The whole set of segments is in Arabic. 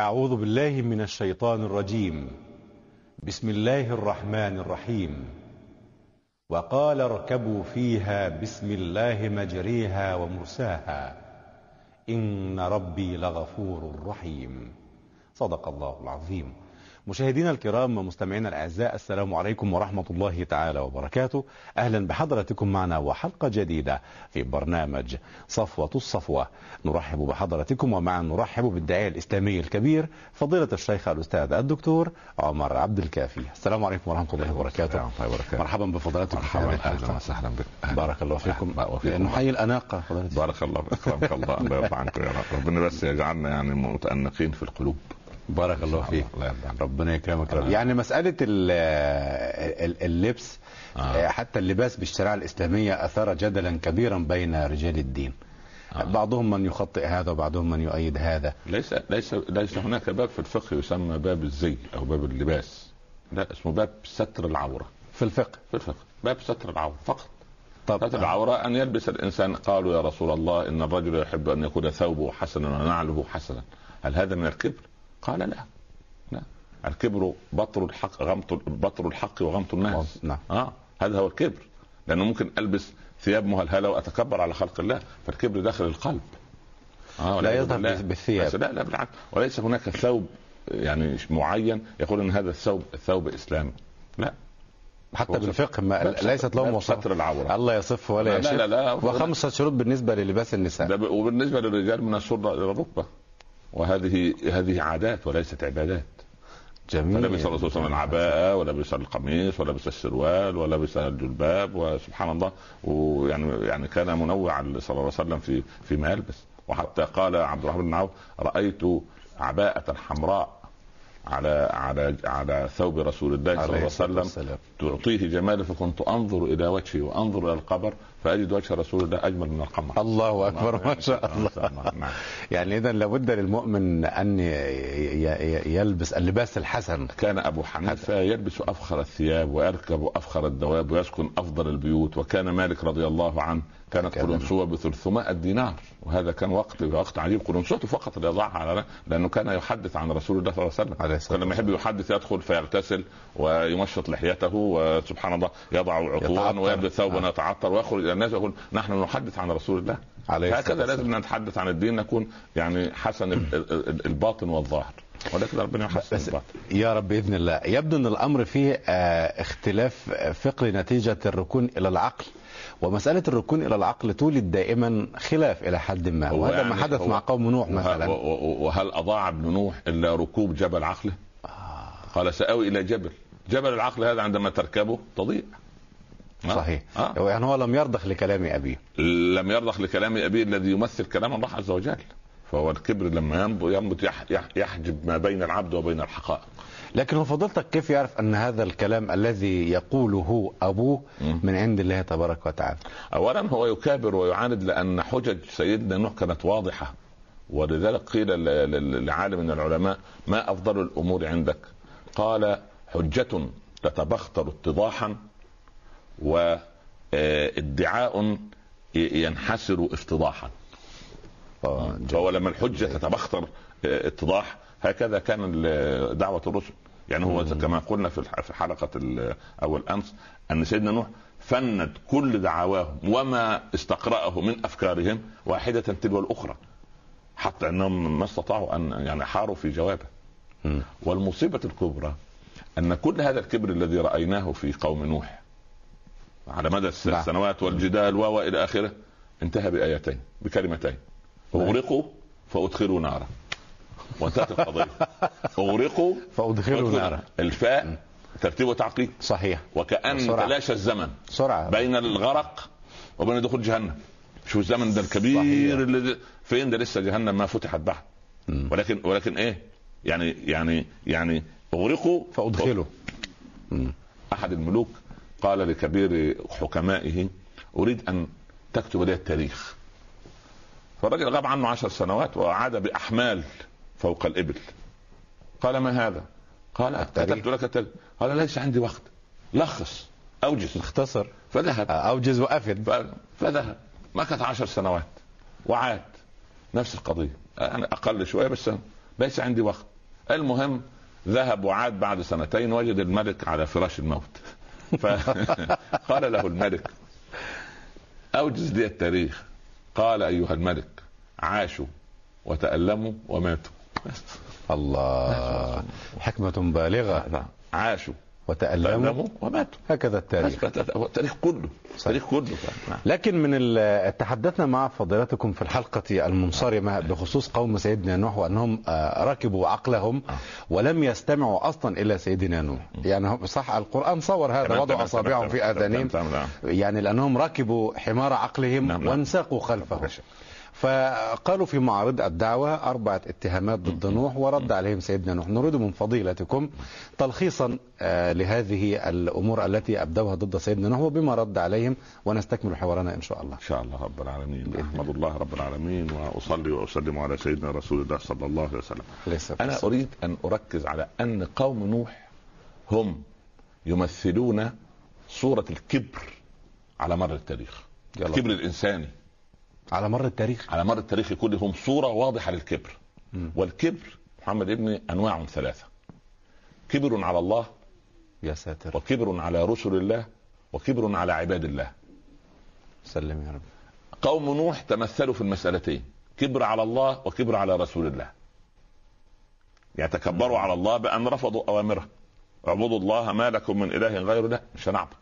أعوذ بالله من الشيطان الرجيم. بسم الله الرحمن الرحيم. وقال اركبوا فيها بسم الله مجريها ومرساها. إن ربي لغفور رحيم. صدق الله العظيم. مشاهدينا الكرام ومستمعينا الأعزاء السلام عليكم ورحمة الله تعالى وبركاته. أهلا بحضراتكم معنا وحلقة جديدة في برنامج صفوة الصفوة. نرحب بحضراتكم ومعا نرحب بالداعية الإسلامي الكبير فضيلة الشيخ الأستاذ الدكتور عمر عبد الكافي. السلام عليكم ورحمة الله وبركاته. الله وبركاته مرحبا بفضلاتكم. مرحبا أهلا وسهلا بك. بارك الله فيكم. نحيي الأناقة بارك الله فيك اكرمك الله الله يرضى عنكم يا رب. ربنا بس يجعلنا يعني متأنقين في القلوب. بارك الله فيك الله ربنا يكرمك رب. آه. يعني ال- اللبس آه. آه. حتى اللباس بالشريعة الإسلامية أثار جدلا كبيرا بين رجال الدين آه. بعضهم من يخطئ هذا وبعضهم من يؤيد هذا ليس ليس ليس هناك باب في الفقه يسمى باب الزي أو باب اللباس لا اسمه باب ستر العورة في الفقه في الفقه باب ستر العورة فقط طب ستر العورة أن يلبس الإنسان قالوا يا رسول الله إن الرجل يحب أن يكون ثوبه حسنا ونعله حسنا هل هذا من الكبر؟ قال لا. لا. الكبر بطر الحق غمط بطر الحق وغمط الناس. نعم. آه هذا هو الكبر. لأنه ممكن ألبس ثياب مهلهلة وأتكبر على خلق الله فالكبر داخل القلب. آه لا يظهر. بالثياب. لا لا بالعكس. وليس هناك ثوب يعني معين يقول إن هذا الثوب ثوب إسلامي. لا. حتى بالفقه ما ليست لهم ستر العورة. الله يصف ولا لا يشف. لا لا وخمسة شروط بالنسبة للباس النساء. وبالنسبة للرجال من السره إلى الركبة. وهذه هذه عادات وليست عبادات. جميل. فلبس الرسول صلى الله عليه وسلم العباءة ولبس القميص ولبس السروال ولبس الجلباب وسبحان الله. ويعني يعني كان منوعا صلى الله عليه وسلم في فيما يلبس وحتى قال عبد الرحمن بن عوف رأيت عباءة حمراء على على على ثوب رسول الله صلى الله عليه وسلم تعطيه جماله فكنت أنظر إلى وجهه وأنظر إلى القبر فأجد وجه رسول الله أجمل من القمر. الله أكبر ما شاء الله. نعم. يعني إذا لابد للمؤمن ي- يلبس اللباس الحسن. كان أبو حنيفة يلبس أفخر الثياب ويركب أفخر الدواب ويسكن أفضل البيوت وكان مالك رضي الله عنه كانت كان- قرنسوة بثلثمائة دينار. وهذا كان وقت وقت عجيب. قرنسوته فقط اللي يضعها على لأنه كان يحدث عن رسول الله صلى الله عليه وسلم. كان لما يحب يحدث يدخل فيغتسل ويمشط لحيته وسبحان الله يضع يتعطر. ويلبس ثوبا آه. يتعطر ويخرج إلى الناس يقول نحن نحدث عن رسول الله عليه هكذا. لازم نتحدث عن الدين نكون يعني حسن ال- ال- ال- الباطن والظاهر ولكن ربنا يحسن الباطن يا رب بإذن الله يبدو إن الأمر فيه آه، اختلاف فقري نتيجة الركون إلى العقل ومسألة الركون إلى العقل تولد دائما خلاف إلى حد ما وهذا ما يعني حدث هو- مع قوم نوح مثلا وهل أضاع ابن نوح إلا ركوب جبل عقله؟ قال سأوي إلى جبل، جبل العقل هذا عندما تركبه تضيع. صحيح آه. يعني هو لم يرضخ لكلام أبيه لم يرضخ لكلام أبيه الذي يمثل كلام الله عز وجل. فهو الكبر لما ينبت, ينبت يح يح يحجب ما بين العبد وبين الحقائق. لكن هو فضيلتك كيف يعرف أن هذا الكلام الذي يقوله أبوه. من عند الله تبارك وتعالى اولا هو يكابر ويعاند لأن حجج سيدنا نوح كانت واضحة ولذلك قيل لعالم من العلماء ما أفضل الأمور عندك؟ قال حجة تتبختر اتضاحا وادعاء ينحسر افتضاحا. آه، فهو لما الحجة تتبختر آه، اتضاح هكذا كان دعوة الرسل. يعني هو كما قلنا في حلقة أول أمس أن سيدنا نوح فند كل دعواهم وما استقرأه من أفكارهم واحدة تلو الأخرى حتى أنهم ما استطاعوا أن يعني حاروا في جوابه. والمصيبة الكبرى أن كل هذا الكبر الذي رأيناه في قوم نوح على مدى الس- نعم. السنوات والجدال و إلى آخره انتهى بآيتين بكلمتين. أغرقوا فأدخلوا نارا. وانتهت القضية. أغرقوا فأدخلوا نارا. الفاء ترتيب وتعقيد صحيح. وكأن بسرعة. تلاشى الزمن. سرعه بين الغرق وبين دخول جهنم. شوف الزمن ده الكبير صحيح. اللي فين ده لسه جهنم ما فتحت بعد. ولكن ولكن إيه؟ يعني يعني يعني أغرقوا. فأدخلوا. أحد الملوك قال لكبير حكمائه أريد أن تكتب لي التاريخ. فالرجل غاب عنه عشر سنوات وعاد بأحمال فوق الإبل. قال ما هذا؟ قال. كتبت لك التاريخ. قال ليس عندي وقت. لخص. أوجز. اختصر. فذهب. أوجز وافد فذهب. مكث عشر سنوات وعاد. نفس القضية. يعني أقل شوية بس ليس عندي وقت. المهم ذهب وعاد بعد سنتين وجد الملك على فراش الموت. فقال له الملك أوجز لي التاريخ. قال أيها الملك عاشوا وتألموا وماتوا. الله. حكمة بالغة. عاشوا وتألموا تألموا وماتوا. هكذا التاريخ. التاريخ كله. التاريخ كله نعم. لكن من تحدثنا مع فضيلتكم في الحلقة المنصرمة بخصوص قوم سيدنا نوح وأنهم آه، ركبوا عقلهم ولم يستمعوا أصلا إلى سيدنا نوح. يعني صح القرآن صور هذا وضع أصابعهم في آذانهم. يعني لأنهم ركبوا حمار عقلهم نعم، نعم. وانساقوا خلفه. فقالوا في معارض الدعوة أربعة اتهامات ضد نوح ورد عليهم سيدنا نوح. نريد من فضيلتكم تلخيصا آه، لهذه الأمور التي أبدوها ضد سيدنا نوح وبما رد عليهم ونستكمل حوارنا إن شاء الله. إن شاء الله رب العالمين. أحمد الله. رب العالمين وأصلي وأسلم على سيدنا رسول الله صلى الله عليه وسلم. ليس أنا أريد أن أركز على أن قوم نوح هم يمثلون صورة الكبر على مر التاريخ. الكبر الإنساني. على مر التاريخ. على مر التاريخ كله هم صورة واضحة للكبر. مم. والكبر محمد ابني أنواع ثلاثة. كبر على الله يا ساتر. وكبر على رسل الله وكبر على عباد الله. سلم يا رب. قوم نوح تمثلوا في المسألتين. كبر على الله وكبر على رسول الله. يعني تكبروا على الله بأن رفضوا أوامره. اعبدوا الله ما لكم من إله غيره لا مش هنعبد.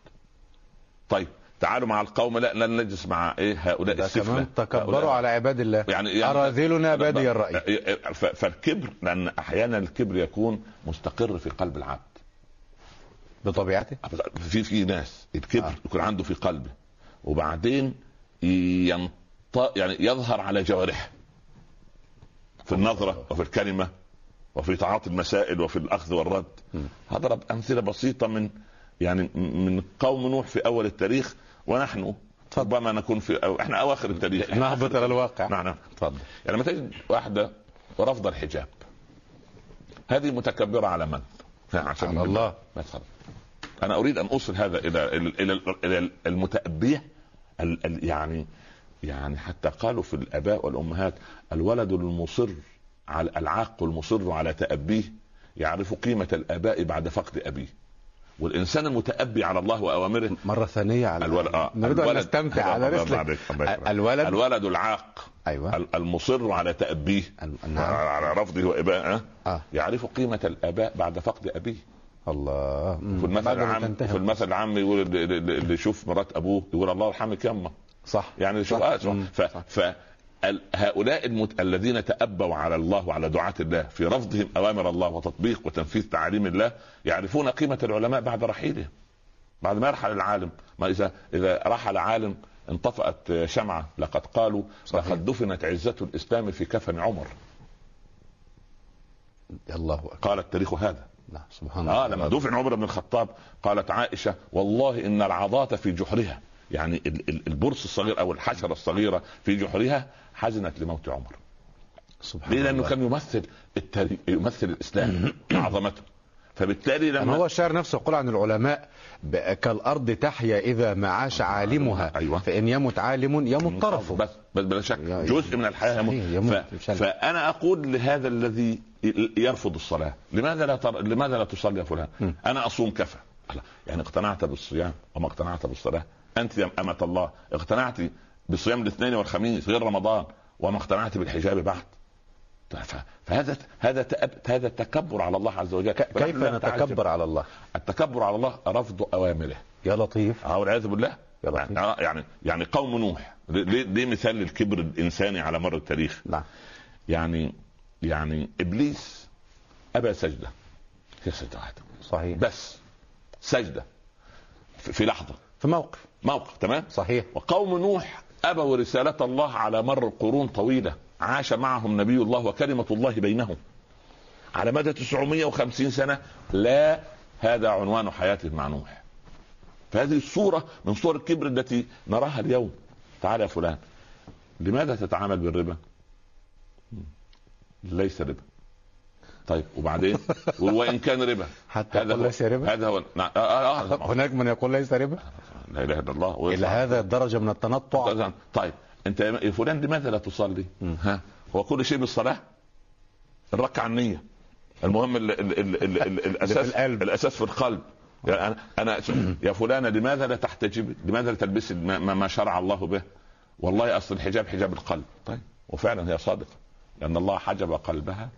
طيب تعالوا مع القوم لا لن نجلس مع إيه هؤلاء ده السفلة كمان تكبروا هؤلاء- على عباد الله. يعني, يعني أراذلنا بادي الرأي. ف- فالكبر لأن أحيانا الكبر يكون مستقر في قلب العبد. بطبيعته؟ في في ناس الكبر آه. يكون عنده في قلبه وبعدين ينط يعني يظهر على جوارحه. في النظرة وفي الكلمة وفي تعاطي المسائل وفي الأخذ والرد. هضرب أمثلة بسيطة من يعني من قوم نوح في أول التاريخ ونحن. ربما نكون في أو إحنا أواخر التاريخ. نهبط إلى الواقع. نعم. نعم تفضل. يعني لما تجد واحدة رفض الحجاب. هذه متكبرة على من؟ عشان على الله. أنا أريد أن أوصل هذا إلى إلى إلى, المتأبية ال ال يعني يعني حتى قالوا في الآباء والأمهات الولد المصر على العاق المصر على تأبيه يعرف قيمة الآباء بعد فقد أبيه. والإنسان المتأبي على الله وأوامره مرة ثانية على الولد آه نريد الولد- نستمتع على رسلك. الولد الولد العاق ال- المصر على تأبيه نعم على رفضه وابائه آه. يعرف قيمة الأباء بعد فقد أبيه الله. في المثل العام. في المثل العام يقول اللي- يشوف مرات أبوه يقول الله يرحمك يما صح يعني شوف صح. آه. مم. ف, ف هؤلاء المت... الذين تأبوا على الله وعلى دعاة الله في رفضهم أوامر الله وتطبيق وتنفيذ تعاليم الله يعرفون قيمة العلماء بعد رحيلهم. بعد ما يرحل العالم ما إذا إذا رحل عالم انطفأت شمعة لقد قالوا صحيح. لقد دفنت عزة الإسلام في كفن عمر. الله أكبر. قال التاريخ هذا. نعم سبحان الله. آه لما دفن عمر بن الخطاب قالت عائشة والله إن العضاة في جحرها يعني ال- ال- البرص الصغير أو الحشرة الصغيرة في جحرها حزنت لموت عمر. سبحان ليه؟ لأنه الله. كان يمثل التاريخ يمثل الإسلام عظمته. فبالتالي لما هو الشاعر نفسه يقول عن العلماء كالأرض تحيا إذا ما عاش عالمها. أيوة. فإن يمت عالم يمت طرفه. بس بس بلا شك. جزء من الحياة يموت. يموت ف... فأنا أقول لهذا الذي يرفض الصلاة. لماذا لا تر... لماذا لا تصلي يا فلان؟ أنا أصوم كفى. يعني اقتنعت بالصيام وما اقتنعت بالصلاة. أنت يا أمة الله اقتنعت بصيام الاثنين والخميس غير رمضان وما اقتنعت بالحجاب بعد. فهذا هذا. هذا التكبر على الله عز وجل. كيف. نتكبر على الله؟ التكبر على الله رفض أوامره. يا لطيف. آه والعياذ بالله. يا لطيف. يعني آه، يعني يعني قوم نوح. ليه ليه مثال للكبر الإنساني على مر التاريخ؟ نعم. يعني يعني إبليس أبى سجدة. هي سجده واحدة صحيح. بس سجدة. في في لحظة. في موقف. موقف تمام؟ صحيح. وقوم نوح أبوا رسالة الله على مر قرون طويلة. عاش معهم نبي الله وكلمة الله بينهم. على مدى 950 سنة لا هذا عنوان حياته مع نوح فهذه الصورة من صور الكبر التي نراها اليوم. تعال يا فلان. لماذا تتعامل بالربا؟ ليس ربا. طيب وبعدين؟ وان كان ربا. حتى هذا ليس ربا؟ هذا هو. نعم. آه آه آه. هناك من يقول ليس ربا؟ لا إله إلا الله. إلى هذا الدرجة من التنطع. طيب أنت يا فلان لماذا لا تصلي؟ ها؟ هو كل شيء بالصلاة؟ الركعة النية. المهم ال ال ال ال ال الأساس القلب. الأساس في القلب. يعني أنا أنا يا فلانة لماذا لا تحتجب؟ لماذا لا تلبسي ما, ما ما شرع الله به؟ والله أصل الحجاب حجاب القلب. طيب. وفعلا هي صادقة. لأن الله حجب قلبها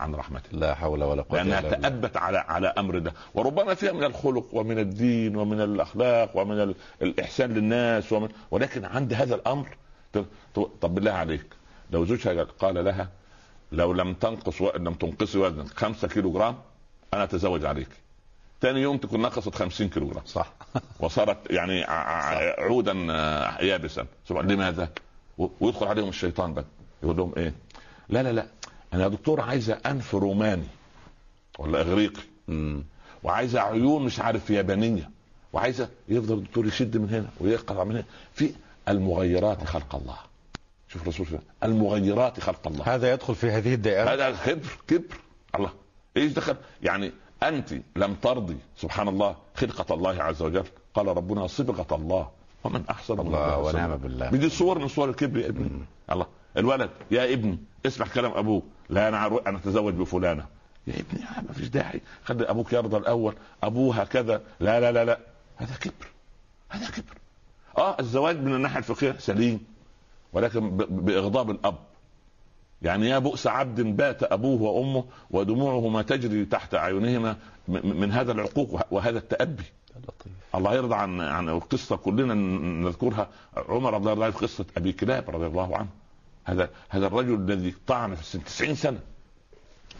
عن رحمته لا حول ولا قوة لأنها إلا بالله. تأبت على على أمر ده. وربما فيها من الخلق ومن الدين ومن الأخلاق ومن ال- الإحسان للناس ومن ولكن عند هذا ت- طب بالله عليك. لو زوجها قال لها لو لم تنقص و... لم تنقصي وزنك 5 كيلو جرام أنا أتزوج عليك. ثاني يوم تكون نقصت 50 كيلو جرام صح. وصارت يعني ع- عودا آه، يابسا. لماذا؟ ويدخل عليهم الشيطان بقى. يقول لهم إيه؟ لا لا لا. أنا يا دكتور عايزه أنف روماني ولا إغريقي. مم. وعايزه عيون مش عارف يابانية. وعايزه يفضل الدكتور يشد من هنا ويقطع من هنا. في المغيرات خلق الله. شوف الرسول المغيرات خلق الله. هذا يدخل في هذه الدائرة. هذا كبر كبر. الله. إيش دخل؟ يعني أنت لم ترضي سبحان الله خلقة الله عز وجل. قال ربنا صبغة الله. ومن أحسن الله. ونعم بالله. بدي صور من صور الكبر يا ابني. الله. الولد يا ابني. اسمع كلام أبوك. لا أنا عرو... أنا أتزوج بفلانة. يا ابني يا ما فيش داعي. خلي أبوك يرضى الأول. أبوها كذا. لا لا لا لا. هذا كبر. هذا كبر. آه الزواج من الناحية الفقهية سليم ولكن ب... بإغضاب الأب. يعني يا بؤس عبد بات أبوه وأمه ودموعهما تجري تحت اعينهما من هذا العقوق وه- وهذا التأبي. لطيف الله يرضى عن عن القصة كلنا نذكرها. عمر رضي الله عنه قصة أبي كلاب رضي الله عنه. هذا هذا الرجل الذي طعن في السن 90 سنة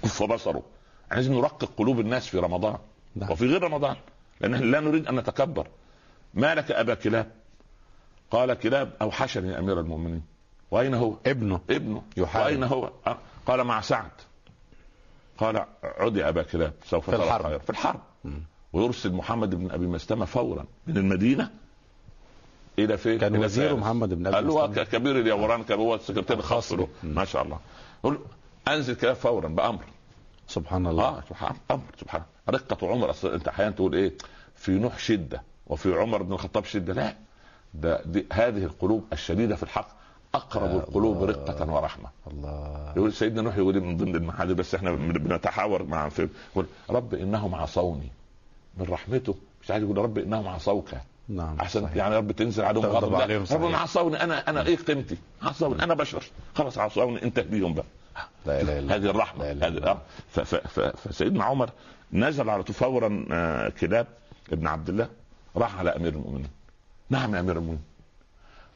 كف بصره لازم نرقق قلوب الناس في رمضان نعم. وفي غير رمضان لأن لا نريد أن نتكبر ما لك أبا كلاب قال كلاب اوحشني يا أمير المؤمنين وأين هو؟ ابنه ابنه يحارب. وأين هو؟ أه، قال مع سعد قال عد يا أبا كلاب سوف في الحرب. خير. في الحرب مم. ويرسل محمد بن أبي مسلمه فورا من المدينة إلى فين؟ كان إلى وزير فارس. محمد بن قال مسلمة. ك- كبير اليوران كان هو السكرتير الخاص له. ما شاء الله. له، أنزل كلاب فورا بأمر. سبحان الله. آه سبحان أمر سبحان. رقة عمر أصل أنت أحيانا تقول إيه؟ في نوح شدة وفي عمر بن الخطاب شدة. لا ده دي هذه القلوب الشديدة في الحق أقرب يا القلوب. رقة ورحمة. الله. يقول سيدنا نوح يقول من ضمن المحاذير بس إحنا بن- بنتحاور مع يقول رب انهم عصوني من رحمته مش عايز يقول رب انهم عصوك نعم احسن صحيح. يعني رب تنزل عليهم غضب عليهم، رب. عصوني أنا أنا إيه قيمتي؟ عصوني أنا بشر. خلاص عصوني انت بيهم بقى. لا إله إلا هذه الرحمة لا هذه ف- فسيدنا عمر نزل على طول فورا آه، كلاب ابن عبد الله راح على أمير المؤمنين. نعم يا أمير المؤمنين.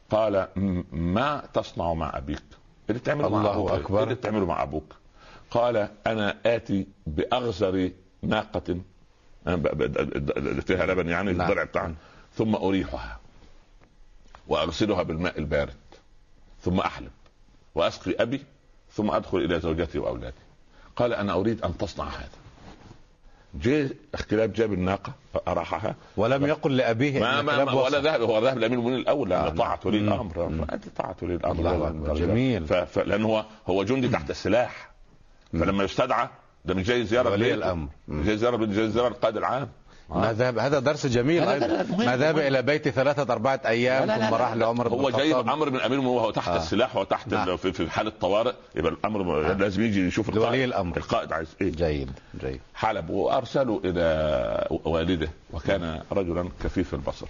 قال ما تصنع مع أبيك؟ اللي بتعمله مع الله. إيه اللي بتعمله مع أبوك. قال أنا آتي بأغزر ناقة آه، فيها لبن يعني نعم. الضرع بتاعها. ثم أريحها وأغسلها بالماء البارد ثم أحلب وأسقي أبي ثم أدخل إلى زوجتي وأولادي قال أنا أريد أن تصنع هذا جاء كلاب جاب الناقه أراحها ولم يقل لأبيه ما ما, ما ولا. ذهب هو ذهب لأمير المؤمنين الأول لأن طاعة ولي. الامر مم. فأنت طاعة ولي الامر الله. جميل. ف... ف... لأن هو هو جندي تحت السلاح فلما يستدعى ده مش جاي زيارة ولي. مش جاي زيارة جاي زيارة القائد العام ما ذهب هذا درس جميل أيضا ما ذهب. إلى بيتي ثلاثة أربعة أيام لا، لا، ثم لا، راح. لعمر بن هو جايب الخطاب أمر من امير وهو تحت آه. السلاح وتحت نعم. في, في حاله طوارئ يبقى الأمر لازم يجي يشوف القائد الأمر. القائد عايز إيه جيد جيد حلب وارسلوا إلى والده وكان رجلا كفيف البصر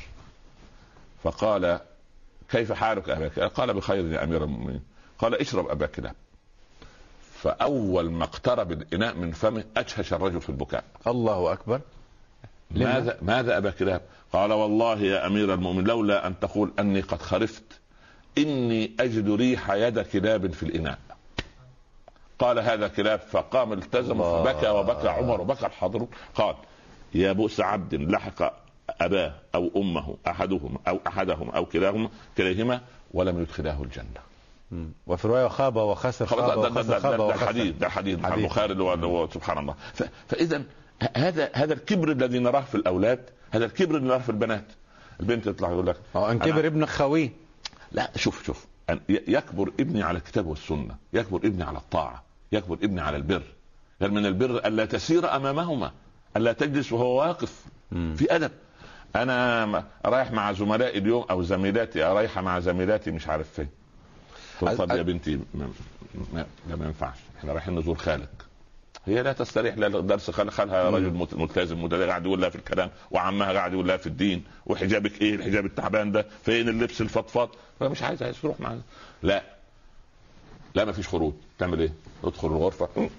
فقال كيف حالك كلاب؟ قال بخير يا أمير المؤمنين قال اشرب أبا كلاب فأول ما اقترب الإناء من فمه أجهش الرجل في البكاء الله أكبر لما؟ ماذا ماذا أبا كلاب؟ قال والله يا أمير المؤمنين لولا أن تقول أني قد خرفت إني أجد ريح يد كلاب في الإناء قال هذا كلاب فقام التزم. فبكى وبكى عمر وبكى الحاضرون قال يا بؤس عبد لحق أباه أو أمه أحدهما أو أحدهما أو كلاهما كليهما ولم يدخلاه الجنة. وفي رواية خاب وخسر خلاص خاب ده, ده, وخسر ده, خاب ده, ده وخسر حديث ده حديث. البخاري سبحان الله فاذا هذا هذا الكبر الذي نراه في الأولاد هذا الكبر اللي نراه في البنات. البنت تطلع يقول لك أو أن أنا- كبر ابن خويه لا شوف شوف. يكبر ابني على الكتاب والسنة يكبر ابني على الطاعة يكبر ابني على البر. قال من البر الا تسير أمامهما الا تجلس وهو واقف. في أدب. أنا رايح مع زملائي اليوم أو زميلاتي رايحه مع زميلاتي مش عارف فين. طب يا بنتي ما, ما, لا ما ينفعش. إحنا رايحين نزور خالك هي لا تستريح لا درس خل خلها رجل ملتزم مت- قاعد يقول لها في الكلام وعمها قاعد يقول لها في الدين وحجابك إيه؟ الحجاب التعبان ده فين اللبس الفضفاض؟ فمش عايز عايز تروح معانا لا. لا ما فيش خروج. تعمل إيه؟ تدخل الغرفة.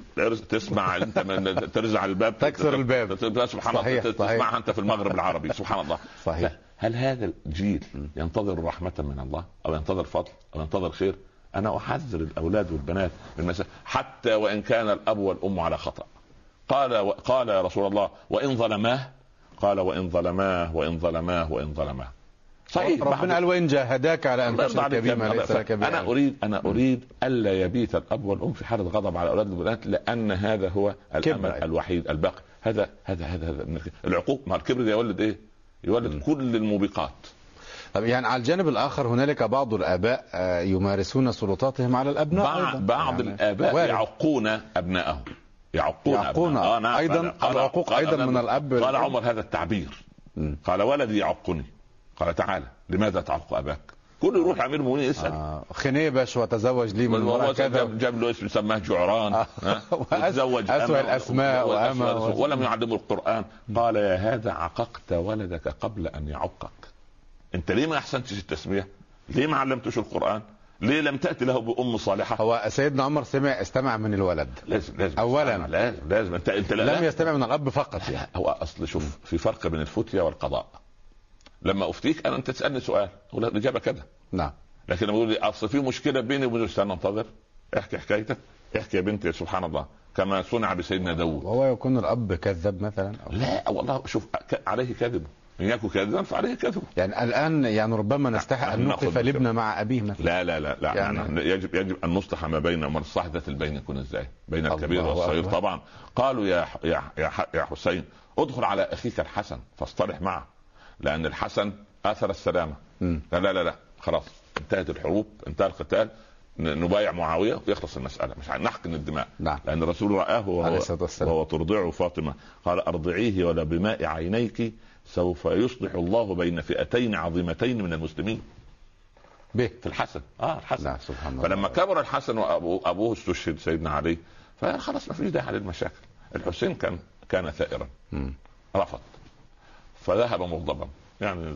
تسمع انت من ترزع الباب. تكسر الباب. سبحان الله. تسمعها انت في المغرب العربي. سبحان الله. صحيح. هل هذا الجيل ينتظر رحمة من الله أو ينتظر فضل أو ينتظر خير؟ أنا أحذر الأولاد والبنات من المسألة حتى وإن كان الأب والأم على خطأ قال قال يا رسول الله وإن ظلماه قال وإن ظلماه وإن ظلماه وإن ظلماه صحيح ربنا قال وإن جاهداك على أن تشرك عليك بي يا ما ابني. ليس لك به أنا. أريد أنا أريد ألا يبيت الأب والأم في حالة غضب على الاولاد والبنات لأن هذا هو الأمل. الوحيد الباقي هذا هذا هذا, هذا العقوق ما الكبر يولد إيه؟ يولد كل الموبقات طب يعني على الجانب الآخر هنالك بعض الآباء آه، يمارسون سلطاتهم على الأبناء بعض, أيضا. بعض يعني الآباء وارد. يعقون أبنائهم يعقون يعقون. أبنائهم. أيضا قال- العقوق قال- أيضا من الأب قال. عمر هذا التعبير مم. قال ولدي يعقني قال تعالى لماذا تعق أباك؟ كل يروح أمير المؤمنين يسال آه، خنيبش وتزوج لي من امرأة كذا جاب, له اسم سماه جعران آه. وتزوج الأسماء و- ولم يعلمه القرآن قال يا هذا عققت ولدك قبل أن يعقك انت ليه ما احسنتش التسمية؟ ليه ما علمتش القرآن؟ ليه لم تأتي له بأم صالحة؟ هو سيدنا عمر سمع استمع من الولد. لازم لازم. أولاً. لازم لازم. انت انت لا لم لا. يستمع من الأب فقط. لا، هو أصل شوف في فرق بين الفتيا والقضاء. لما أفتيك أنا أنت تسألني سؤال أقول الإجابة كذا نعم. لكن لما يقول لي أصل في مشكلة بيني وبين استنى انتظر احكي حكايتك. احكي يا بنتي سبحان الله كما صنع بسيدنا داوود. وهو يكون الأب كذاب مثلا أو لا والله شوف عليه كذب. ان يكن كاذبا فعليه كذب يعني الآن يعني ربما نستحق أن بالكلام. الابن مع أبيه مثلا لا لا لا لا يعني- يعني يجب يجب أن نصلح ما بين ذات البين يكون إزاي؟ بين الكبير والصغير أكبر. طبعا قالوا يا يا يا, حسين ادخل على أخيك الحسن فاصطلح معه لأن الحسن آثر السلامة. لا لا لا لا خلاص انتهت الحروب انتهى القتال نبايع معاوية ويخلص المسألة مش نحقن الدماء نعم. لأن الرسول رآه وهو. وهو ترضعه فاطمة قال أرضعيه ولا بماء عينيك سوف يصلح الله بين فئتين عظيمتين من المسلمين. به. في الحسن. آه الحسن. نعم سبحان الله. فلما كبر الحسن وابوه أبوه استشهد سيدنا علي فخلاص ما فيش داعي للمشاكل. الحسين كان كان ثائرا. رفض. فذهب مغضبا. يعني.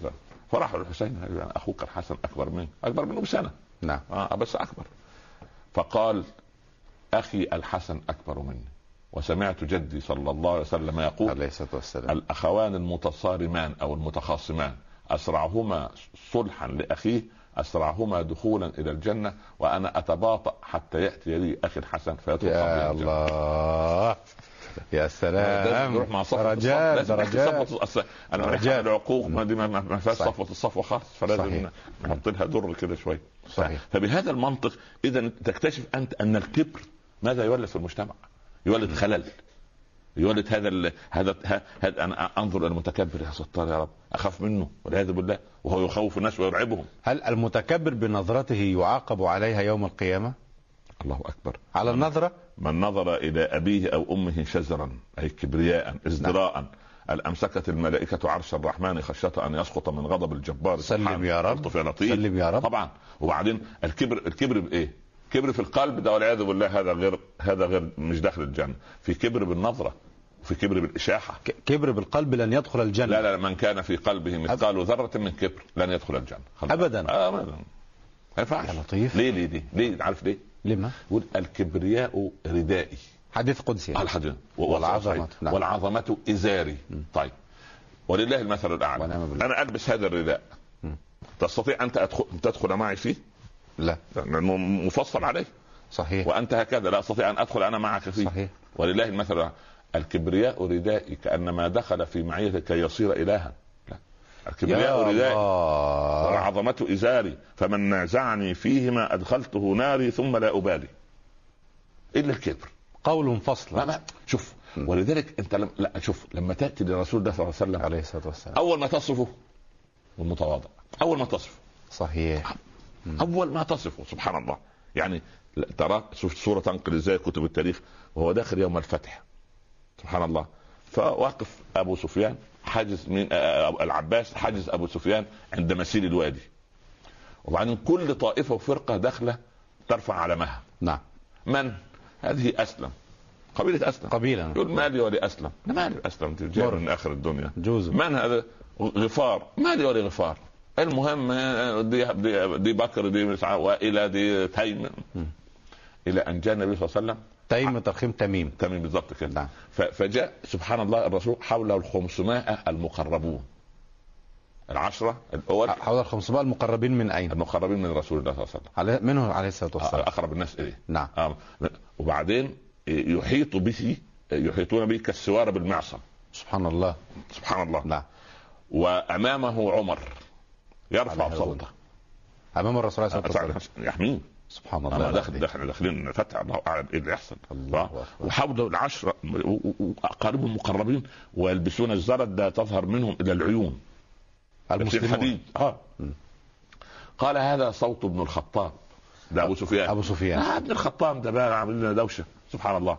فراح الحسين. يعني أخوك الحسن أكبر منك أكبر منه بسنة. نعم. آه بس أكبر. فقال أخي الحسن أكبر مني. وسمعت جدي صلى الله عليه وسلم يقول عليه الصلاة والسلام الأخوان المتصارمان أو المتخاصمان أسرعهما صلحا لأخيه أسرعهما دخولا إلى الجنة وأنا أتباطأ حتى يأتي لي أخي الحسن فيدخل يا. الله يا سلام نروح مع صفوة درجات صفوة أنا درجات. بنحكي العقوق ما دي ما- فيهاش صحيح. صفوة الصفوة خالص فلازم. نحط لها در كده شوي صحيح. فبهذا المنطق إذا تكتشف أنت أن الكبر ماذا يولد في المجتمع؟ يولد خلل. يولد هذا ال... هذا ه- هذا أنا أنظر إلى المتكبر يا ستار يا رب. أخاف منه والعياذ بالله. وهو يخوف الناس ويرعبهم. هل المتكبر بنظرته يعاقب عليها يوم القيامة؟ الله أكبر. على النظرة؟ من نظر إلى أبيه أو أمه شزرا أي كبرياء ازدراء. الأمسكت الملائكة عرش الرحمن خشية أن يسقط من غضب الجبار. سلم. يا رب. لطف يا لطيف. سلم يا رب. طبعا. وبعدين الكبر الكبر بإيه؟ كبر في القلب ده والعياذ بالله هذا غير هذا غير مش داخل الجنة. في كبر بالنظرة وفي كبر بالإشاحة. ك- كبر بالقلب لن يدخل الجنة. لا لا من كان في قلبه مثقال ذرة من كبر لن يدخل الجنة. خلاص. أبداً. آه، ابدا. ما ينفعش. يا لطيف. ليه ليه ليه؟ ليه؟ عارف ليه؟ لما؟ يقول الكبرياء ردائي. حديث قدسي. على الحديث. والعظمة. نعم. والعظمة إزاري. طيب. ولله المثل بالله. أنا ألبس هذا الرداء. تستطيع أنت أدخل تدخل معي فيه؟ لا. مفصل عليه. صحيح. وأنت هكذا لا أستطيع أن أدخل أنا معك فيه. صحيح. ولله المثل. الكبرياء ردائي كأنما دخل في معيتك كي يصير إلها. لا. الكبرياء يا ردائي الله. والعظمة إزاري. فمن نازعني فيهما أدخلته ناري ثم لا أبالي. إلا الكبر. قول ما فصل ما شوف. ولذلك أنت لم لا شوف. لما تأتي لرسول الله صلى الله عليه وسلم عليه الصلاة والسلام. أول ما تصفه والمتواضع. أول ما تصفه. صحيح. أول ما تصفه سبحان الله. يعني ترى شوف صوره تنقل إزاي كتب التاريخ وهو داخل يوم الفتح. سبحان الله. فواقف أبو سفيان حاجز من آه، آه، العباس حاجز أبو سفيان عند مسيل الوادي. وبعدين كل طائفة وفرقة داخلة ترفع علمها نعم. من؟ هذه أسلم. قبيلة أسلم. قبيلة. يقول مالي ولاسلم أنا مالي. أسلم. جاي. من آخر الدنيا. جوز. من هذا؟ غفار. مالي ولي غفار. المهم دي دي, بكر دي مش وائله دي تيم. إلى أن جاء النبي صلى الله عليه وسلم. تيم ترخيم تميم. تمام بالضبط كده. نعم. فجاء سبحان الله الرسول حوله ال 500 المقربون. العشرة الأول. حول ال 500 المقربين من أين؟ المقربين من رسول الله صلى الله عليه وسلم. على منه عليه الصلاة آه، والسلام. أقرب الناس إليه. نعم. آه. وبعدين يحيط به يحيطون به كالسوار بالمعصم. سبحان الله. سبحان الله. نعم. وأمامه عمر. يرفع صوته أمام الرسول عليه الصلاة والسلام يحميه. سبحان الله داخل داخل داخلين فتح الله أعلم إيه اللي يحصل. الله آه. وحوله العشرة واقاربهم المقربين ويلبسون الزرد لا تظهر منهم إلى العيون. حديد آه. قال هذا صوت ابن الخطاب. ده أبو سفيان. أبو سفيان. آه ابن الخطاب ده بقى عامل لنا دوشة. سبحان الله.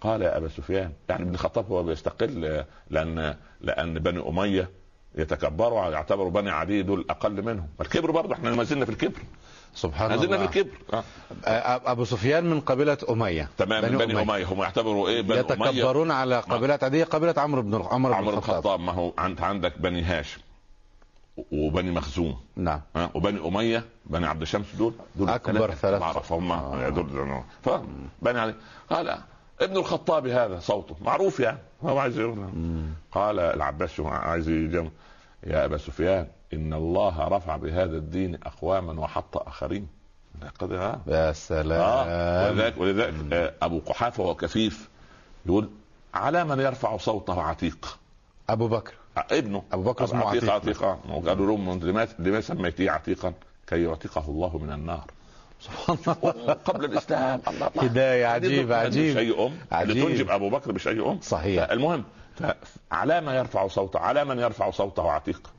قال يا أبا سفيان يعني ابن الخطاب هو بيستقل آه، لأن لأن بني أمية يتكبروا يعتبروا بني عدي دول أقل منهم. الكبر برضه إحنا ما زلنا في الكبر. سبحان ما زلنا في الله. الكبر. آه. آه، أبو سفيان من قبيلة أمية. تمام بني, بني أمية. هم يعتبروا إيه؟ بني أمية. يتكبرون على قبيلة عادية قبيلة عمرو بن عمرو بن عمرو بن الخطاب. ما هو انت عندك بني هاشم وبني مخزوم. نعم. ها وبني أمية بني عبد الشمس دول دول أكبر ثلاث معرفة هم آه. دول فبني علي قال ابن الخطاب هذا صوته معروف يعني هو عايز قال العباس عايز يجمع؟ يا أبا سفيان إن الله رفع بهذا الدين أقواما وحط آخرين. قد- آه. يا سلام. ولذلك ولذلك آه، أبو قحافة وهو كفيف يقول على من يرفع صوته عتيق؟ أبو بكر. آه، ابنه. أبو بكر اسمه عتيق عتيق. عتيق آه. أنت لماذا لماذا سميتيه عتيقا؟ كي يعتقه الله من النار. سبحان الله. قبل الإسلام. الله الله هداية عجيب هذه عجيب شيء ام عجيب. اللي تنجب أبو بكر بشيء ام صحيح. المهم على ما يرفع صوته على من يرفع صوته عتيق.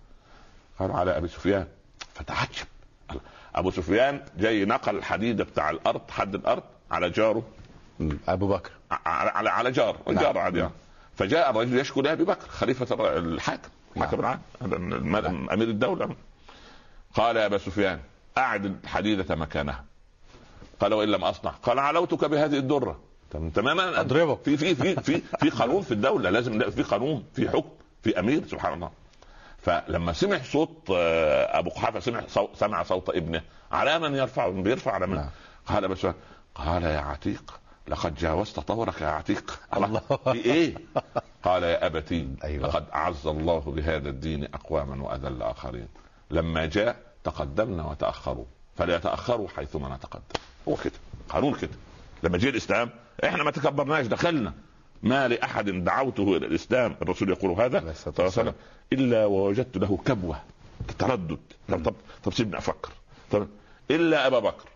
قالوا على أبي سفيان. فتعجب. أبو سفيان جاي نقل الحديده بتاع الأرض حد الأرض على جاره. أبو بكر. على على, على جار نعم. جار عادي يعني. فجاء الرجل يشكو لأبي بكر خليفة الحاكم. الحاكم العام. هذا الم- أمير الدولة. قال يا أبا سفيان اعد الحديده مكانها. قال وإن لم أصنع. قال علوتك بهذه الدرة. تم- تماما. أضربك. في في في في في قانون في الدولة. لازم في قانون في حكم في أمير سبحان الله. فلما سمع صوت آه، أبو قحافة سمع صوت سمع صوت ابنه. على من يرفع؟ بيرفع على من؟ نعم. قال بس قال يا عتيق لقد جاوزت طورك يا عتيق. الله. في إيه؟ قال يا أبتي أيوة. لقد أعز الله بهذا الدين أقواما وأذل اخرين لما جاء تقدمنا وتأخروا. فليتأخروا حيثما نتقدم. هو كده قانون كده. لما جه الإسلام إحنا ما تكبرناش دخلنا. ما لأحد دعوته إلى الإسلام الرسول يقول هذا عليه الصلاة صلى الله عليه وسلم. إلا ووجدت له كبوة تردد طب طب, طب سيبني أفكر. طب إلا أبا بكر.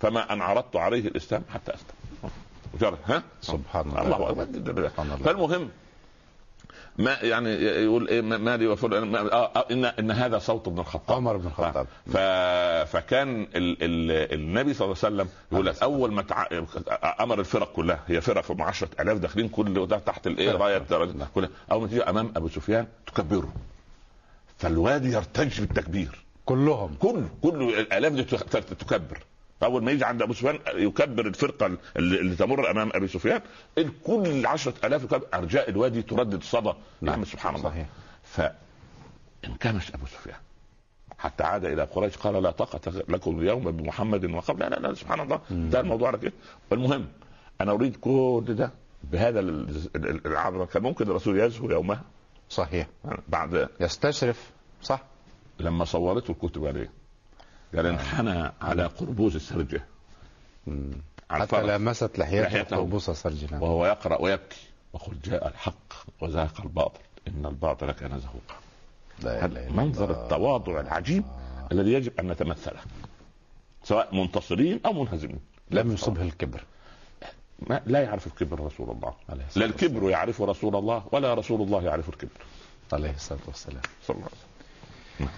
فما أن عرضت عليه الإسلام حتى أسلم. ها؟ سبحان الله. الله الله. فالمهم ما يعني يقول إيه ما- ما- آه آه ان إن هذا صوت ابن الخطاب. عمر بن الخطاب. ف... فكان ال... ال... النبي صلى الله عليه وسلم يقول لك أول ما تع... أمر الفرق كلها هي فرق هم 10000 داخلين كل ده تحت الإيه. رايه كلها. أول ما تيجي أمام أبو سفيان تكبره. فالوادي يرتج بالتكبير. كلهم. كل كل الآلاف دي تك- تكبر. فأول ما يجي عند أبو سفيان يكبر الفرقة اللي, تمر أمام أبي سفيان الكل 10000 يكبر أرجاء الوادي تردد صدى. نعم. سبحان الله. صحيح. فانكمش أبو سفيان حتى عاد إلى قريش قال لا طاقة لكم اليوم بمحمد وقبل. لا لا, لا سبحان الله. انتهى الموضوع على كده. والمهم أنا أريد كل ده بهذا ال- ال- العظمه كان ممكن الرسول يزهو يومها. صحيح. بعد يستشرف صح. لما صورته الكتب عليه. قال انحنى على قربوز السرجه حتى لمست لحيته لحيته. قربوس سرجنا وهو يقرأ ويبكي وقل جاء الحق وزهق الباطل. إن الباطل كان زهوقا. منظر الله. التواضع العجيب الذي يجب أن نتمثله سواء منتصرين أو منهزمين. لم يصبه الكبر. ما لا يعرف الكبر رسول الله. عليه لا الكبر يعرف رسول الله ولا رسول الله يعرف الكبر. عليه الصلاة والسلام. صلى الله عليه وسلم.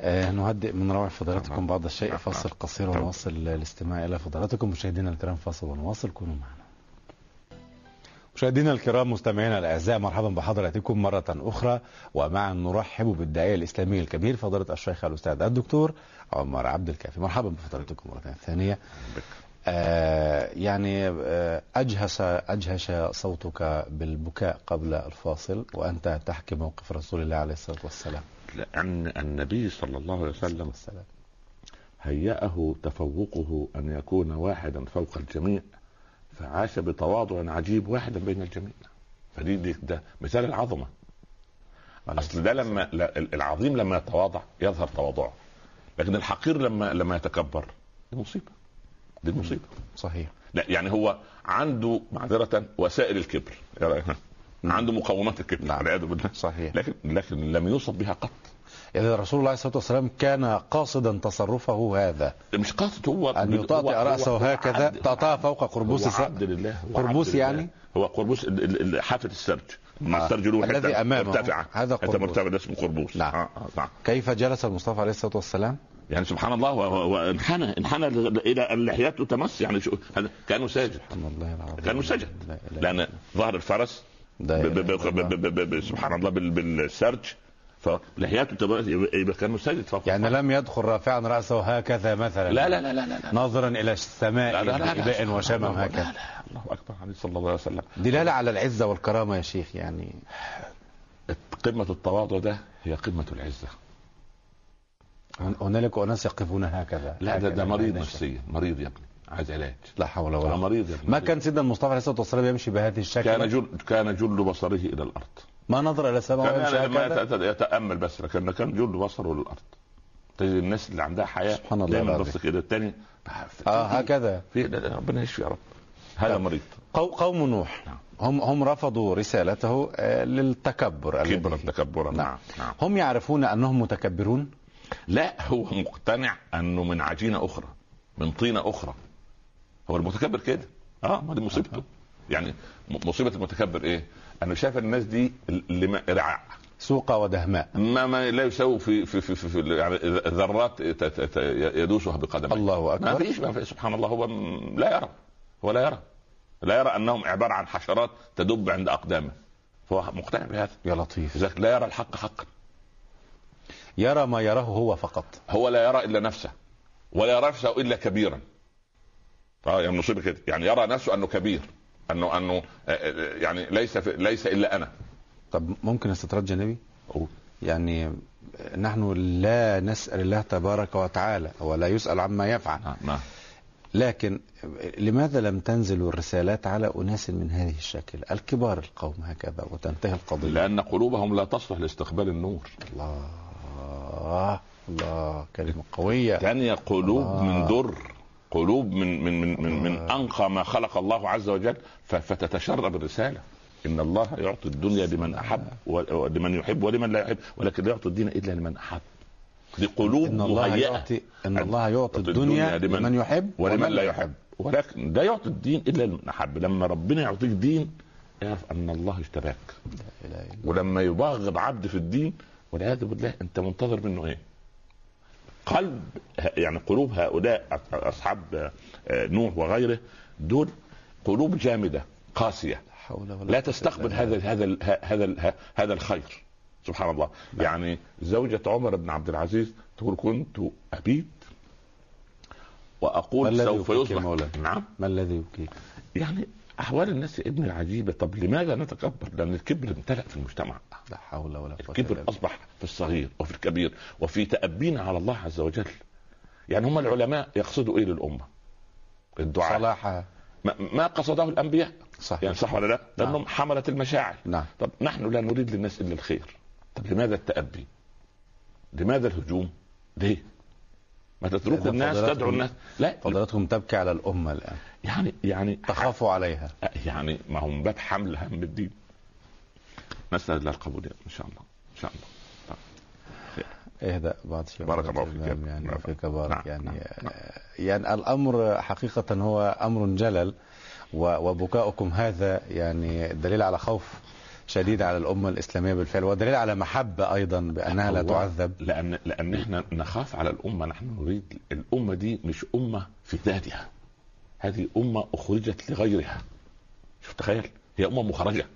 آه نهدئ من روع فضلاتكم نعم. بعض الشيء نعم. فاصل قصير نعم. ونواصل الاستماع إلى فضلاتكم مشاهدينا الكرام فاصل ونواصل كونوا معنا مشاهدينا الكرام مستمعينا الأعزاء مرحبا بحضراتكم مرة أخرى ومعا نرحب بالداعية الاسلامي الكبير فضيلة الشيخ الأستاذ الدكتور عمر عبد الكافي مرحبا بفضلاتكم مرة ثانية. آه يعني آه أجهش أجهش صوتك بالبكاء قبل الفاصل وأنت تحكي موقف رسول الله عليه الصلاة والسلام لأن النبي صلى الله عليه وسلم والسلام. هيأه تفوقه أن يكون واحدا فوق الجميع فعاش بتواضع عجيب واحدا بين الجميع فدي دي ده مثال العظمة أصل ده لما العظيم لما يتواضع يظهر تواضعه لكن الحقير لما لما يتكبر دي مصيبة دي مصيبة صحيح لا يعني هو عنده معذرة وسائل الكبر؟ عنده مقومات الكبر نعم. والعياذ بالله. صحيح. لكن لكن لم يوصف بها قط. إذا رسول الله صلى الله عليه وسلم كان قاصدا تصرفه هذا. مش قصد هو أن هو- رأسه هكذا تطأ فوق قربوس عبد لله قربوس. يعني؟ هو قربوس حافة السرج. مع آه. السرج له الذي أمامه. مرتفعة. هذا قربوس. مرتفعة ده اسمه قربوس. نعم. آه آه نعم. كيف جلس المصطفى عليه الصلاة والسلام؟ يعني سبحان الله وانحنى انحنى إلى لحيته تمس. يعني شو كأنه ساجد. سبحان الله العظيم. كأنه إله لأن ظهر الفرس لا سبحان الله بال- بالسرج فلحيته يبقى كانه ساجد فوق يعني لم يدخل رافعا رأسه هكذا مثلا. لا لا لا لا لا لا. ناظرا إلى السماء لا لا لا لا بإباء وشمم لا هكذا لا الله أكبر. عليه صلى الله عليه وسلم. دلالة على العزة والكرامة يا شيخ يعني. قمة التواضع ده هي قمة العزة. هنالك أناس يقفون هكذا. لا ده, هكذا. ده مريض لا نفسيا. مريض يا ابني. علاج لا حول ولا قوة. مريض يا ابني ما كان سيدنا المصطفى عليه الصلاة والسلام يمشي بهذه الشكل؟ كان جل كان جل بصره إلى الأرض. ما نظر إلى السماء كان ويمشي يعني ما هكذا يتأمل بس لكن كان جل بصره للارض تجد الناس اللي عندها حياة سبحان الله دايما. بص كده الثاني آه هكذا. في ربنا يشفي يا رب. هذا. مريض. قو- قوم نوح. نعم. هم هم رفضوا رسالته آه، للتكبر كبرا. تكبرا نعم. نعم نعم. هم يعرفون أنهم متكبرون؟ لا هو مقتنع أنه من عجينة أخرى من طينة أخرى. هو المتكبر كده. آه ما دي مصيبته. يعني مصيبة المتكبر إيه؟ انه شايف الناس دي لما رعاع سوق ودهماء. ما ما لا يساوي في في في, في, يعني ذرات يدوسها بقدميه الله ما اكبر فيش ما فيش. سبحان الله هو لا يرى. هو لا يرى. لا يرى أنهم عبارة عن حشرات تدب عند أقدامه. فهو مقتنع بهذا. يا لطيف. لذلك لا يرى الحق حقا. يرى ما يراه هو فقط. هو لا يرى إلا نفسه. ولا يرى نفسه إلا كبيرا. يعني مصيبه كده. يعني يرى نفسه أنه كبير أنه أنه آه، آه، يعني ليس في ليس إلا أنا. طب ممكن استطراد جانبي. يعني نحن لا نسأل الله تبارك وتعالى ولا يسأل عما يفعل. نعم نعم. لكن لماذا لم تنزل الرسالات على أناس من هذه الشكل؟ الكبار القوم هكذا وتنتهي القضية. لأن قلوبهم لا تصلح لاستقبال النور. الله الله كلمة قوية. ثانية قلوب آه. من در قلوب من من من من, من أنقى ما خلق الله عز وجل فتتشرب الرسالة. إن الله يعطي الدنيا لمن أحب ولمن يحب ولمن لا يحب ولكن لا يعطي الدين إلا لمن أحب. دي قلوب إن الله مهيئة. يعطي إن الله يعطي الدنيا الدنيا لمن يحب ولمن لا يحب. ولكن لا يعطي الدين إلا لمن أحب. لما ربنا يعطيك دين اعرف أن الله اشتراك ولما يبغض عبد في الدين والعياذ بالله أنت منتظر منه إيه؟ قلب يعني قلوب هؤلاء أصحاب آه، نوح وغيره دول قلوب جامدة قاسية. لا تستقبل هذا هذا هذا هذا الخير. سبحان الله. يعني زوجة عمر بن عبد العزيز تقول كنت أبيت ما وأقول الذي سوف يصبح؟ نعم. ما الذي يبكيك؟ يعني أحوال الناس يا ابني عجيبة طب لماذا نتكبر لأن الكبر امتلأ في المجتمع لا حول ولا قوة الكبر إلا. أصبح في الصغير وفي الكبير وفي تأبينا على الله عز وجل يعني هم العلماء يقصدوا إيه للأمة؟ الدعاء صلاحها ما, ما قصده الأنبياء صح يعني صح ولا لا؟ نعم. لأنهم حمله المشاعر نعم طب نحن لا نريد للناس إلا الخير طب لماذا التأبي؟ لماذا الهجوم؟ ليه؟ ما تتركوا الناس تدعو الناس. لا فضلاتكم تبكي على الأمة الآن. يعني يعني تخافوا عليها. يعني ما هم باب حمل هم الدين. نسأل الله القبول إن شاء الله. إن شاء الله. اهدأ بعض شيء بارك الله فيك. يعني نعم. فيك بارك. نعم. يعني نعم. آه، يعني الأمر حقيقة هو أمر جلل وبكاؤكم هذا يعني دليل على خوف. شديد على الأمة الإسلامية بالفعل ودليل على محبة أيضا بأنها لا. تعذب. لأن لأن إحنا نخاف على الأمة نحن نريد الأمة دي مش أمة في ذاتها. هذه أمة أخرجت لغيرها. شوف تخيل هي أمة مخرجة.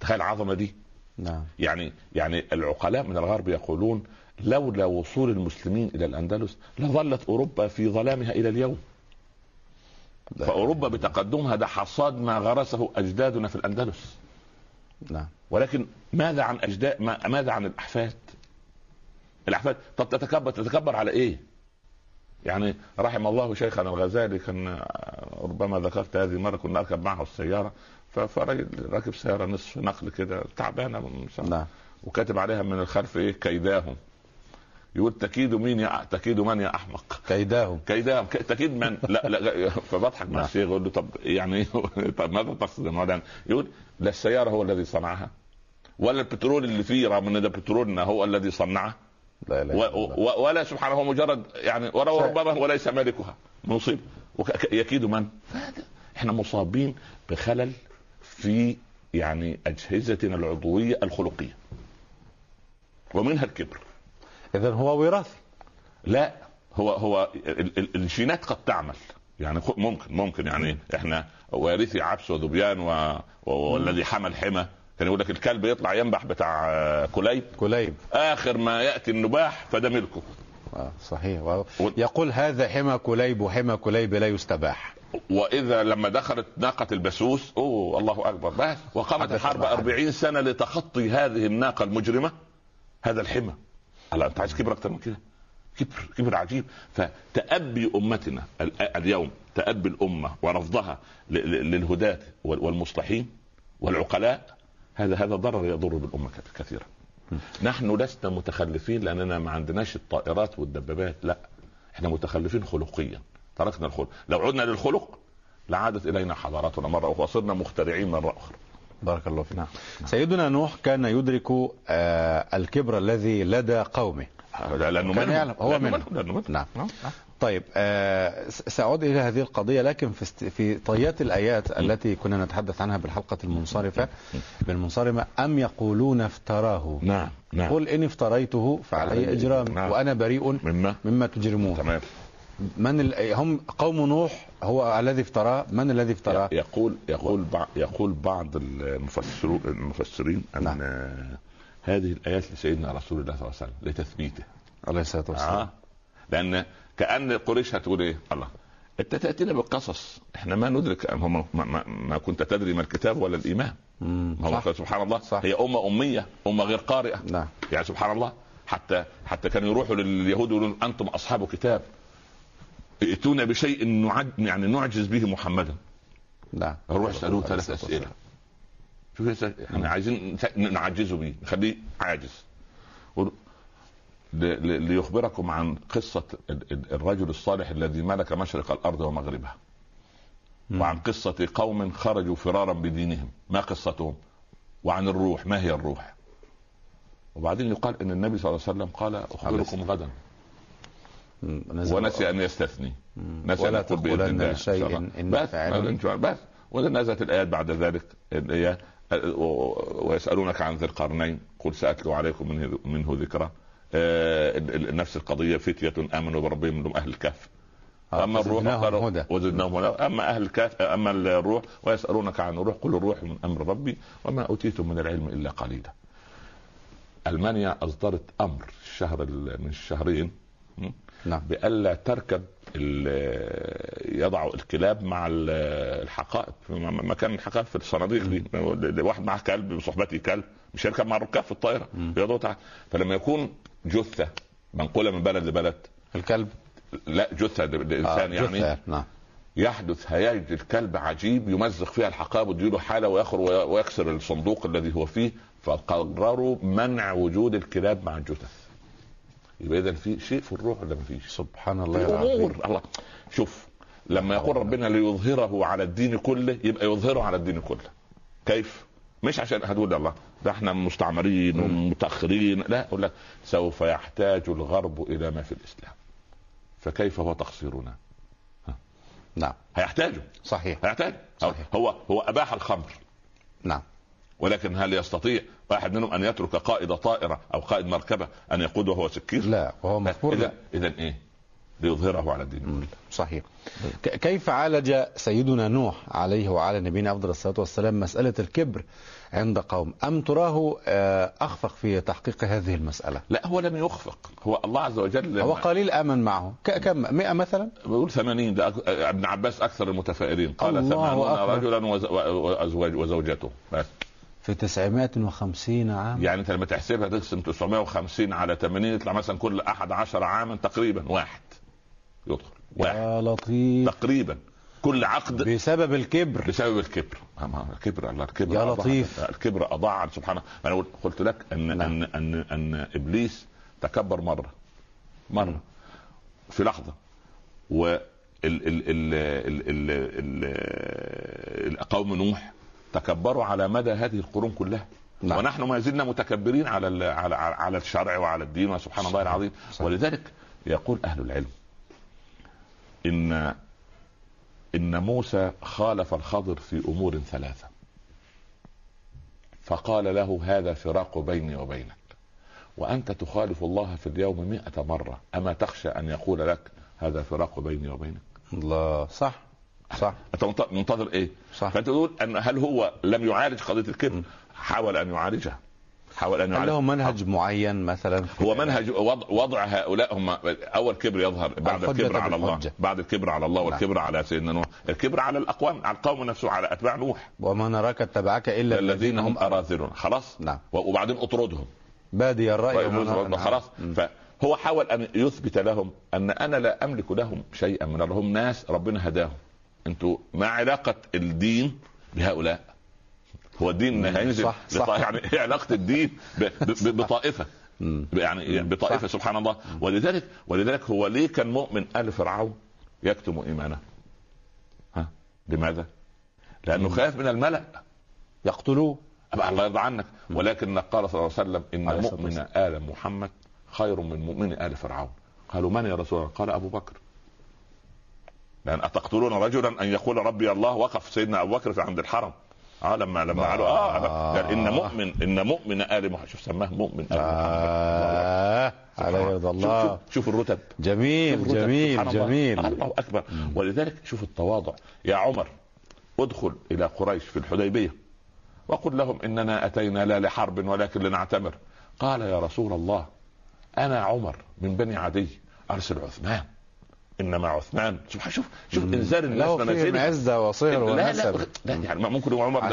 تخيل العظمة دي. نعم. يعني يعني العقلاء من الغرب يقولون لولا وصول المسلمين إلى الأندلس لظلت أوروبا في ظلامها إلى اليوم. فأوروبا بتقدمها ده حصاد ما غرسه أجدادنا في الأندلس. نعم ولكن ماذا عن اجداد ما- ماذا عن الأحفاد؟ الاحفاد طب تتكبر تتكبر على إيه؟ يعني رحم الله شيخنا الغزالي كان ربما ذكرت هذه مرة كنا اركب معه السيارة ف- فرجل راكب سيارة نصف نقل كده تعبانة من. نعم وكاتب عليها من الخلف إيه كيداهم يقول تكيد مين يا تكيد من يا أحمق كيداهم كيداهم تكيد من لا لا فبضحك مع نعم. الشيخ يقول له طب يعني طب ماذا تقصد؟ يقول لا السيارة هو الذي صنعها ولا البترول اللي فيه رغم إن ده بترولنا هو الذي صنعه لا إله و ولا سبحانه هو مجرد يعني ولا. ربما وليس مالكها مصيب وك- يكيد من؟ إحنا مصابين بخلل في يعني أجهزتنا العضوية الخلقية ومنها الكبر اذا هو وراثي. لا هو هو ال- ال- الجينات قد تعمل. يعني ممكن ممكن يعني إحنا وارثي عبس وذبيان و... والذي حمل حمى كان يقول لك الكلب يطلع ينبح بتاع كليب. كليب. آخر ما يأتي النباح فده ملكه. آه صحيح. و... يقول هذا حمى كليب وحمى كليب لا يستباح. وإذا لما دخلت ناقة البسوس أوه الله أكبر. بس وقامت الحرب الله. أربعين سنة لتخطي هذه الناقة المجرمة هذا الحمى. هلا أنت عايز كبر أكتر من كده؟ كبر كبر عجيب. فتأبي أمتنا ال- اليوم تأبي الأمة ورفضها للهداة وال- والمصلحين والعقلاء هذا هذا ضرر يضر بالأمة كث- كثيرا. نحن لسنا متخلفين لأننا ما عندناش الطائرات والدبابات لا. إحنا متخلفين خلقيا. تركنا الخلق. لو عدنا للخلق لعادت إلينا حضاراتنا مرة أخرى صرنا مخترعين مرة أخرى. بارك الله فيك. سيدنا نوح كان يدرك آه الكبر الذي لدى قومه. لا- لأنه كان. يعلم هو منهم. منهم. نعم. نعم. طيب آه سأعود إلى هذه القضية لكن في است... في طيات الآيات التي كنا نتحدث عنها بالحلقة المنصرفة بالمنصرمة أم يقولون افتراه؟ نعم نعم. قل إن افتريته فعلي فعلي إجرام نعم. وأنا بريء مما؟ مما تجرمون تمام. من ال... هم قوم نوح هو الذي افتراه من الذي افتراه يقول يقول بعض يقول بعض المفسرون المفسرين أن نعم. هذه الآيات لسيدنا رسول الله صلى الله عليه وسلم لتثبيته. عليه الصلاة والسلام. آه. لأن كأن قريش هتقول إيه؟ الله. أنت تأتينا بالقصص. إحنا ما ندرك ما, ما, ما كنت تدري ما الكتاب ولا الإيمان. مم. هو صح. سبحان الله. صح. هي أمة أمية أمة غير قارئة. نعم. يعني سبحان الله حتى حتى كانوا يروحوا لليهود يقولون أنتم أصحاب كتاب. ائتونا بشيء نعج يعني نعجز به محمدا. نعم نروح يسالوه عليه ثلاث أسئلة. شوف إحنا عايزين نعجزه بيه نخليه عاجز. ليخبركم عن قصة ال- ال- الرجل الصالح الذي ملك مشرق الأرض ومغربها. وعن قصة قوم خرجوا فرارا بدينهم. ما قصتهم؟ وعن الروح. ما هي الروح؟ وبعدين يقال إن النبي صلى الله عليه وسلم قال أخبركم غدا. ونسي أن يستثني. نسي أن يقول تقولن الله. إن بس بس ونزلت الآيات بعد ذلك اللي هي ويسألونك عن ذي القرنين قل سأتلو عليكم منه, منه ذكرى آه، نفس القضية فتية آمنوا بربهم من أهل الكهف آه، أما الروح. وزدناهم هدى أما أهل الكهف أما الروح ويسألونك عن الروح قل الروح من أمر ربي وما أوتيتم من العلم إلا قليلا ألمانيا أصدرت أمر الشهر ال- من الشهرين? نعم. بألا تركب يضع الكلاب مع ال- الحقائب. مكان الحقائب في الصناديق دي. واحد معه كلب بصحبته كلب. مش هيركب مع الركاب في الطائرة. تحت فلما يكون جثة منقولة من بلد لبلد الكلب. لا جثة ل- لإنسان آه، يعني. جثة. نعم. يحدث هياج الكلب عجيب يمزق فيها الحقائب ويديله حالة ويخر وي- ويكسر الصندوق الذي هو فيه. فقرروا منع وجود الكلاب مع الجثث يبقى اذا في شيء في الروح ولا ما فيش؟ سبحان الله العظيم. الأمور الله. شوف لما يقول ربنا ليظهره على الدين كله يبقى يظهره على الدين كله. كيف؟ مش عشان هتقول الله. ده إحنا مستعمرين ومتأخرين. لا أقول لك سوف يحتاج الغرب إلى ما في الإسلام. فكيف هو تقصيرنا؟ نعم. هيحتاجه. صحيح. هيحتاج صحيح. هو هو أباح الخمر. نعم. ولكن هل يستطيع واحد منهم أن يترك قائد طائرة أو قائد مركبة أن يقود وهو سكير؟ لا وهو مذكور اذا اذا إيه؟ ليظهره على الدين. صحيح. كيف عالج سيدنا نوح عليه وعلى نبينا افضل الصلاة والسلام مسألة الكبر عند قوم؟ أم تراه آه، أخفق في تحقيق هذه المسألة؟ لا هو لم يخفق. هو الله عز وجل هو قليل آمن معه. كم؟ 100 مثلا؟ بيقول 80 ده أك- ابن عباس أكثر المتفائلين. قال الله 80 أكبر. رجلا وزوجته. بس. في 950 عام. يعني انت لما تحسبها تقسم 950 على 80 يطلع مثلا كل أحد عشر عاما تقريبا واحد. يدخل واحد. يا لطيف. تقريبا. كل عقد. بسبب الكبر. بسبب الكبر. الكبر الله الكبر يا لطيف. الكبر اضاع سبحانه أنا قلت- قلت لك ان نعم. ان ان إن إبليس تكبر مرة. مرة. في لحظة. و ال ال ال ال ال ال قوم نوح تكبروا على مدى هذه القرون كلها. نعم. ونحن ما زلنا متكبرين على على على الشرع وعلى الدين وسبحان الله العظيم. صحيح. ولذلك يقول أهل العلم ان إن موسى خالف الخضر في أمور ثلاثة. فقال له هذا فراق بيني وبينك. وأنت تخالف الله في اليوم مئة مرة. أما تخشى أن يقول لك هذا فراق بيني وبينك؟ الله صح. صح. أنت منت- منتظر إيه؟ صح. فأنت تقول أن هل هو لم يعالج قضية الكبر؟ حاول أن يعالجها. حاول أن هل له منهج معين مثلا هو منهج وضع, وضع هؤلاء هم أول كبر يظهر بعد الكبر على الله. بعد الكبر على الله. والكبر على سيدنا نوح. الكبر على الأقوام على القوم نفسه على أتباع نوح. وما نراك اتبعك إلا الذين هم اراذلون خلاص. نعم. وبعدين أطردهم. بادي الرأي نعم. خلاص. فهو حاول أن يثبت لهم أن أنا لا أملك لهم شيئا من هم ناس ربنا هداهم. أنتوا ما علاقة الدين بهؤلاء. هو الدين هينزل صح، صح. يعني إيه علاقة الدين بطائفة. يعني بطائفة. سبحان الله. ولذلك ولذلك هو ليه كان مؤمن آل فرعون يكتم إيمانه؟ ها؟ لماذا؟ لأنه خاف من الملأ. يقتلوه. أبقى الله يرضى عنك. ولكن قال صلى الله عليه وسلم إن مؤمن آل محمد خير من مؤمن آل فرعون. قالوا من يا رسول الله؟ قال أبو بكر. لأن اتقتلون رجلا ان يقول ربي الله وقف سيدنا ابو بكر في عند الحرم. آه لما لما قالوا آه قال إن مؤمن إن مؤمن آل محمد. شوف سماه مؤمن آل محمد. آه. على يد الله. شوف, شوف, شوف الرتب. جميل شوف الرتب. جميل الله. جميل. الله أكبر. ولذلك شوف التواضع. يا عمر ادخل إلى قريش في الحديبية وقل لهم إننا أتينا لا لحرب ولكن لنعتمر. قال يا رسول الله أنا عمر من بني عدي أرسل عثمان. إنما عثمان. سبحان شوف شوف إنزال الناس منازلهم. عزة وصهر لا لا, لا يعني ممكن عمر.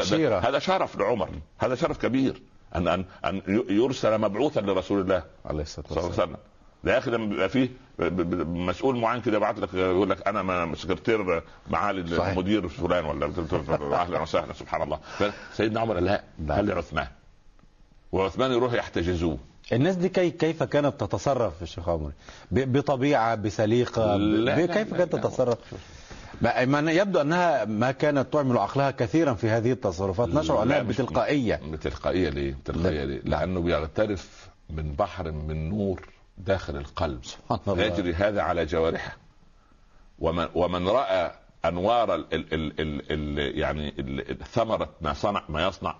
هذا شرف لعمر. هذا شرف كبير. أن أن أن يرسل مبعوثا لرسول الله عليه الله والسلام. عليه وسلم. ده يا أخي لما بيبقى فيه مسؤول معين كده يبعت لك يقول لك أنا سكرتير معالي صحيح. المدير فلان ولا أهلا وسهلا سبحان الله. سيدنا عمر قال لا نعم. خلي عثمان. وعثمان يروح يحتجزوه. الناس دي كي كيف كانت تتصرف في الشيخ عمر بطبيعة بسليقة لا، كيف كانت. تتصرف ما يبدو أنها ما كانت تعمل عقلها كثيرا في هذه التصرفات نشعر مش- بتلقائية بتلقائية ليه؟ بتلقائية لا. ليه؟ لأنه بيغترف من بحر من نور داخل القلب سبحان الله. يجري هذا على جوارحه ومن ومن رأى أنوار ال ال ال ال ال يعني ال- ثمرة ما صنع ما يصنع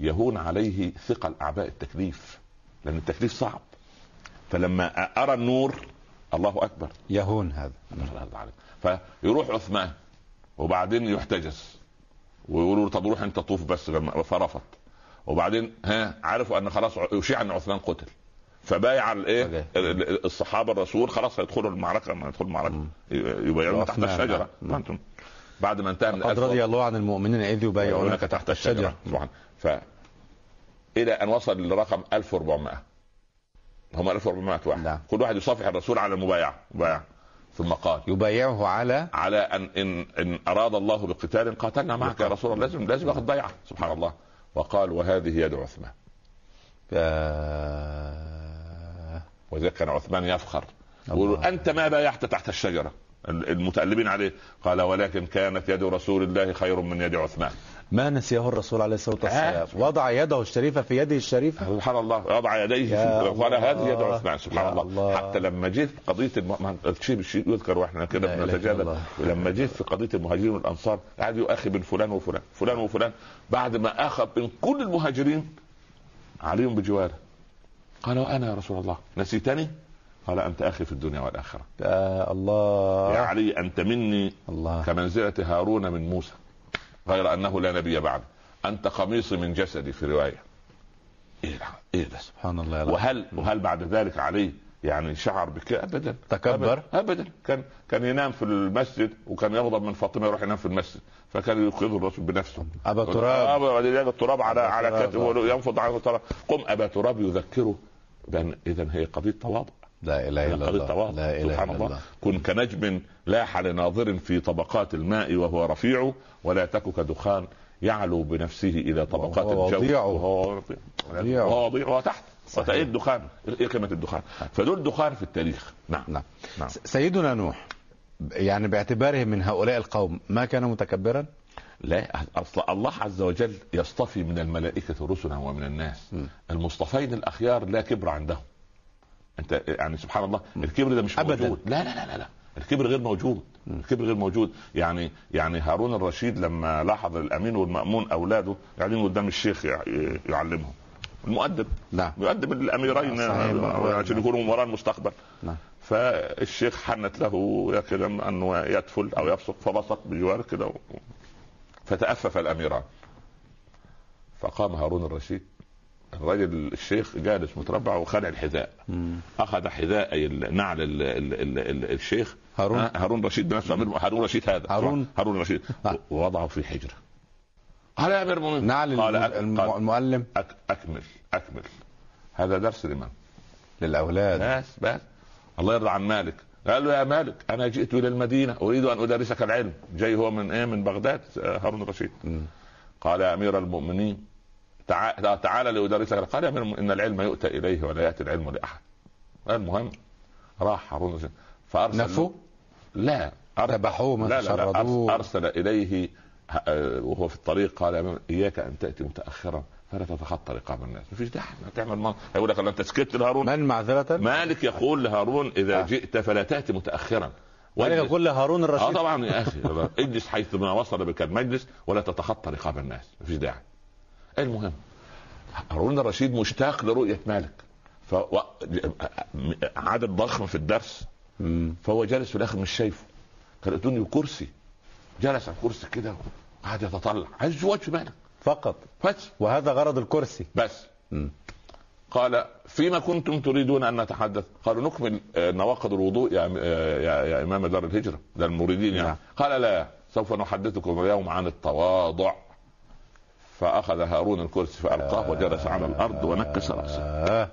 يهون عليه ثقل أعباء التكليف لأن التكليف صعب. فلما أرى النور الله أكبر. يهون هذا. فيروح عثمان وبعدين يحتجز. ويقولوا طب روح أنت طوف بس فرفض. وبعدين ها عرفوا أن خلاص يشيع ان عثمان قتل. فبايع الإيه؟ الصحابة الرسول خلاص هيدخلوا المعركة لما يدخلوا المعركة. يبايعون تحت الشجرة. ما أنتم. بعد ما انتهى من قد رضي الله عن المؤمنين إذ يبايعونك يبايعونك تحت الشجرة. سبحان ف إلى أن وصل لرقم 1400 هم 1400 واحد. نعم. كل واحد يصافح الرسول على المبايعة مبايعة. ثم قال. يبايعه على؟ على أن إن إن أراد الله بقتال قاتلنا معك يا رسول الله. لازم لازم ياخذ بيعه سبحان الله. وقال وهذه يد عثمان. آه، وذلك كان عثمان يفخر. يقول أنت ما بايعت تحت الشجرة. المتألبين عليه. قال ولكن كانت يد رسول الله خير من يد عثمان. ما نسيه الرسول عليه الصلاة والسلام؟ آه. وضع يده الشريفة في يده الشريفة؟ سبحان الله. يضع يديه قال. هذه يد عثمان. سبحان الله. الله. حتى لما جيت في قضية الم... الشيء بالشيء يذكر وإحنا كده بنتجادل. لما جيت في قضية المهاجرين والأنصار قعد يؤخي بين فلان وفلان فلان وفلان. بعد ما أخذ من كل المهاجرين عليهم بجواره. قال وأنا يا رسول الله. نسيتني؟ قال أنت أخي في الدنيا والآخرة. يا الله. يا علي أنت مني الله. كمنزله هارون من موسى غير أنه لا نبي بعد. أنت قميصي من جسدي في رواية. إيه ده إيه ده؟ سبحان الله. وهل وهل بعد ذلك علي يعني شعر بك؟ ابدا. تكبر؟ ابدا. كان كان ينام في المسجد وكان يغضب من فاطمة يروح ينام في المسجد فكان يوقظ الرسول بنفسه. أبا تراب. بعدين يلقى التراب على على. كتفه ينفض على التراب قم أبا تراب يذكره. بان اذا هي قضية تواضع. لا إله إلا الله. لا إله سبحان الله. الله. كن كنجم لاح لناظر في طبقات الماء وهو رفيع ولا تك كدخان يعلو بنفسه إلى طبقات وهو الجو. وضيع. وهو وضيع. وهو تحت. صحيح. الدخان؟ إيه قيمة الدخان؟ فدول دخان في التاريخ. نعم. نعم. نعم. سيدنا نوح يعني باعتباره من هؤلاء القوم ما كان متكبرا؟ لا. أصل الله عز وجل يصطفي من الملائكة رسلا ومن الناس. م. المصطفين الأخيار لا كبر عندهم. انت يعني سبحان الله الكبر ده مش أبداً. موجود لا لا لا لا, لا. الكبر غير موجود. الكبر غير موجود. يعني يعني هارون الرشيد لما لاحظ الأمين والمأمون أولاده قاعدين قدام الشيخ يع- يعلمهم. المؤدب. نعم يؤدب الأميرين صحيح. عشان يكونوا وراء المستقبل. نعم فالشيخ حنت له يا كده انه يدفل أو يبصق فبصق بجوار كده و... فتأفف الأميران. فقام هارون الرشيد. الرجل الشيخ جالس متربع وخلع الحذاء. مم. أخذ حذاء النعل ال ال ال ال الشيخ. هارون؟ ها، هارون رشيد بنفسه هارون رشيد هذا. هارون؟ هارون رشيد. نعم. ووضعه في حجرة. قال يا أمير المؤمنين. نعل قال المعلم أك أكمل أكمل. هذا درس لمن؟ للأولاد. بس بس. الله يرضى عن مالك. قال له يا مالك أنا جئت إلى المدينة أريد أن أدرسك العلم. جاي هو من إيه؟ من بغداد. آه، هارون الرشيد مم. قال يا أمير المؤمنين تعال تعال لادرسك قال يا إن العلم يؤتى إليه ولا يأتي العلم لأحد. المهم راح هارون الرشيد فأرسل نفوه لا. ذبحوه لا لا, لا. أرسل, أرسل إليه آه، وهو في الطريق قال إياك أن تأتي متاخرا فلا تتخطى رقاب الناس. مفيش داعي. ما تعمل يقول لك أنت سكت لهارون. من معذرة؟ مالك يقول لهارون إذا آه. جئت فلا تأتي متاخرا. مالك يقول لهارون آه الرشيد طبعا يا أخي. اجلس حيث ما وصل بك المجلس ولا تتخطى رقاب الناس. مفيش داعي. المهم هارون الرشيد مشتاق لرؤية مالك. ف عدد ضخم في الدرس. مم. فهو جالس في الآخر مش شايفه. كان اتوني كرسي. جلس على الكرسي كده وقعد يتطلع. عايز وجه مالك. فقط. بس. وهذا غرض الكرسي. بس. مم. قال فيما كنتم تريدون أن نتحدث؟ قالوا نكمل آه، نواقض الوضوء يا آه، يا, يا إمام دار الهجرة ده المريدين يعني. نعم. قال لا سوف نحدثكم اليوم عن التواضع. فأخذ هارون الكرسي فألقاه وجلس على الأرض ونكس رأسه. آه.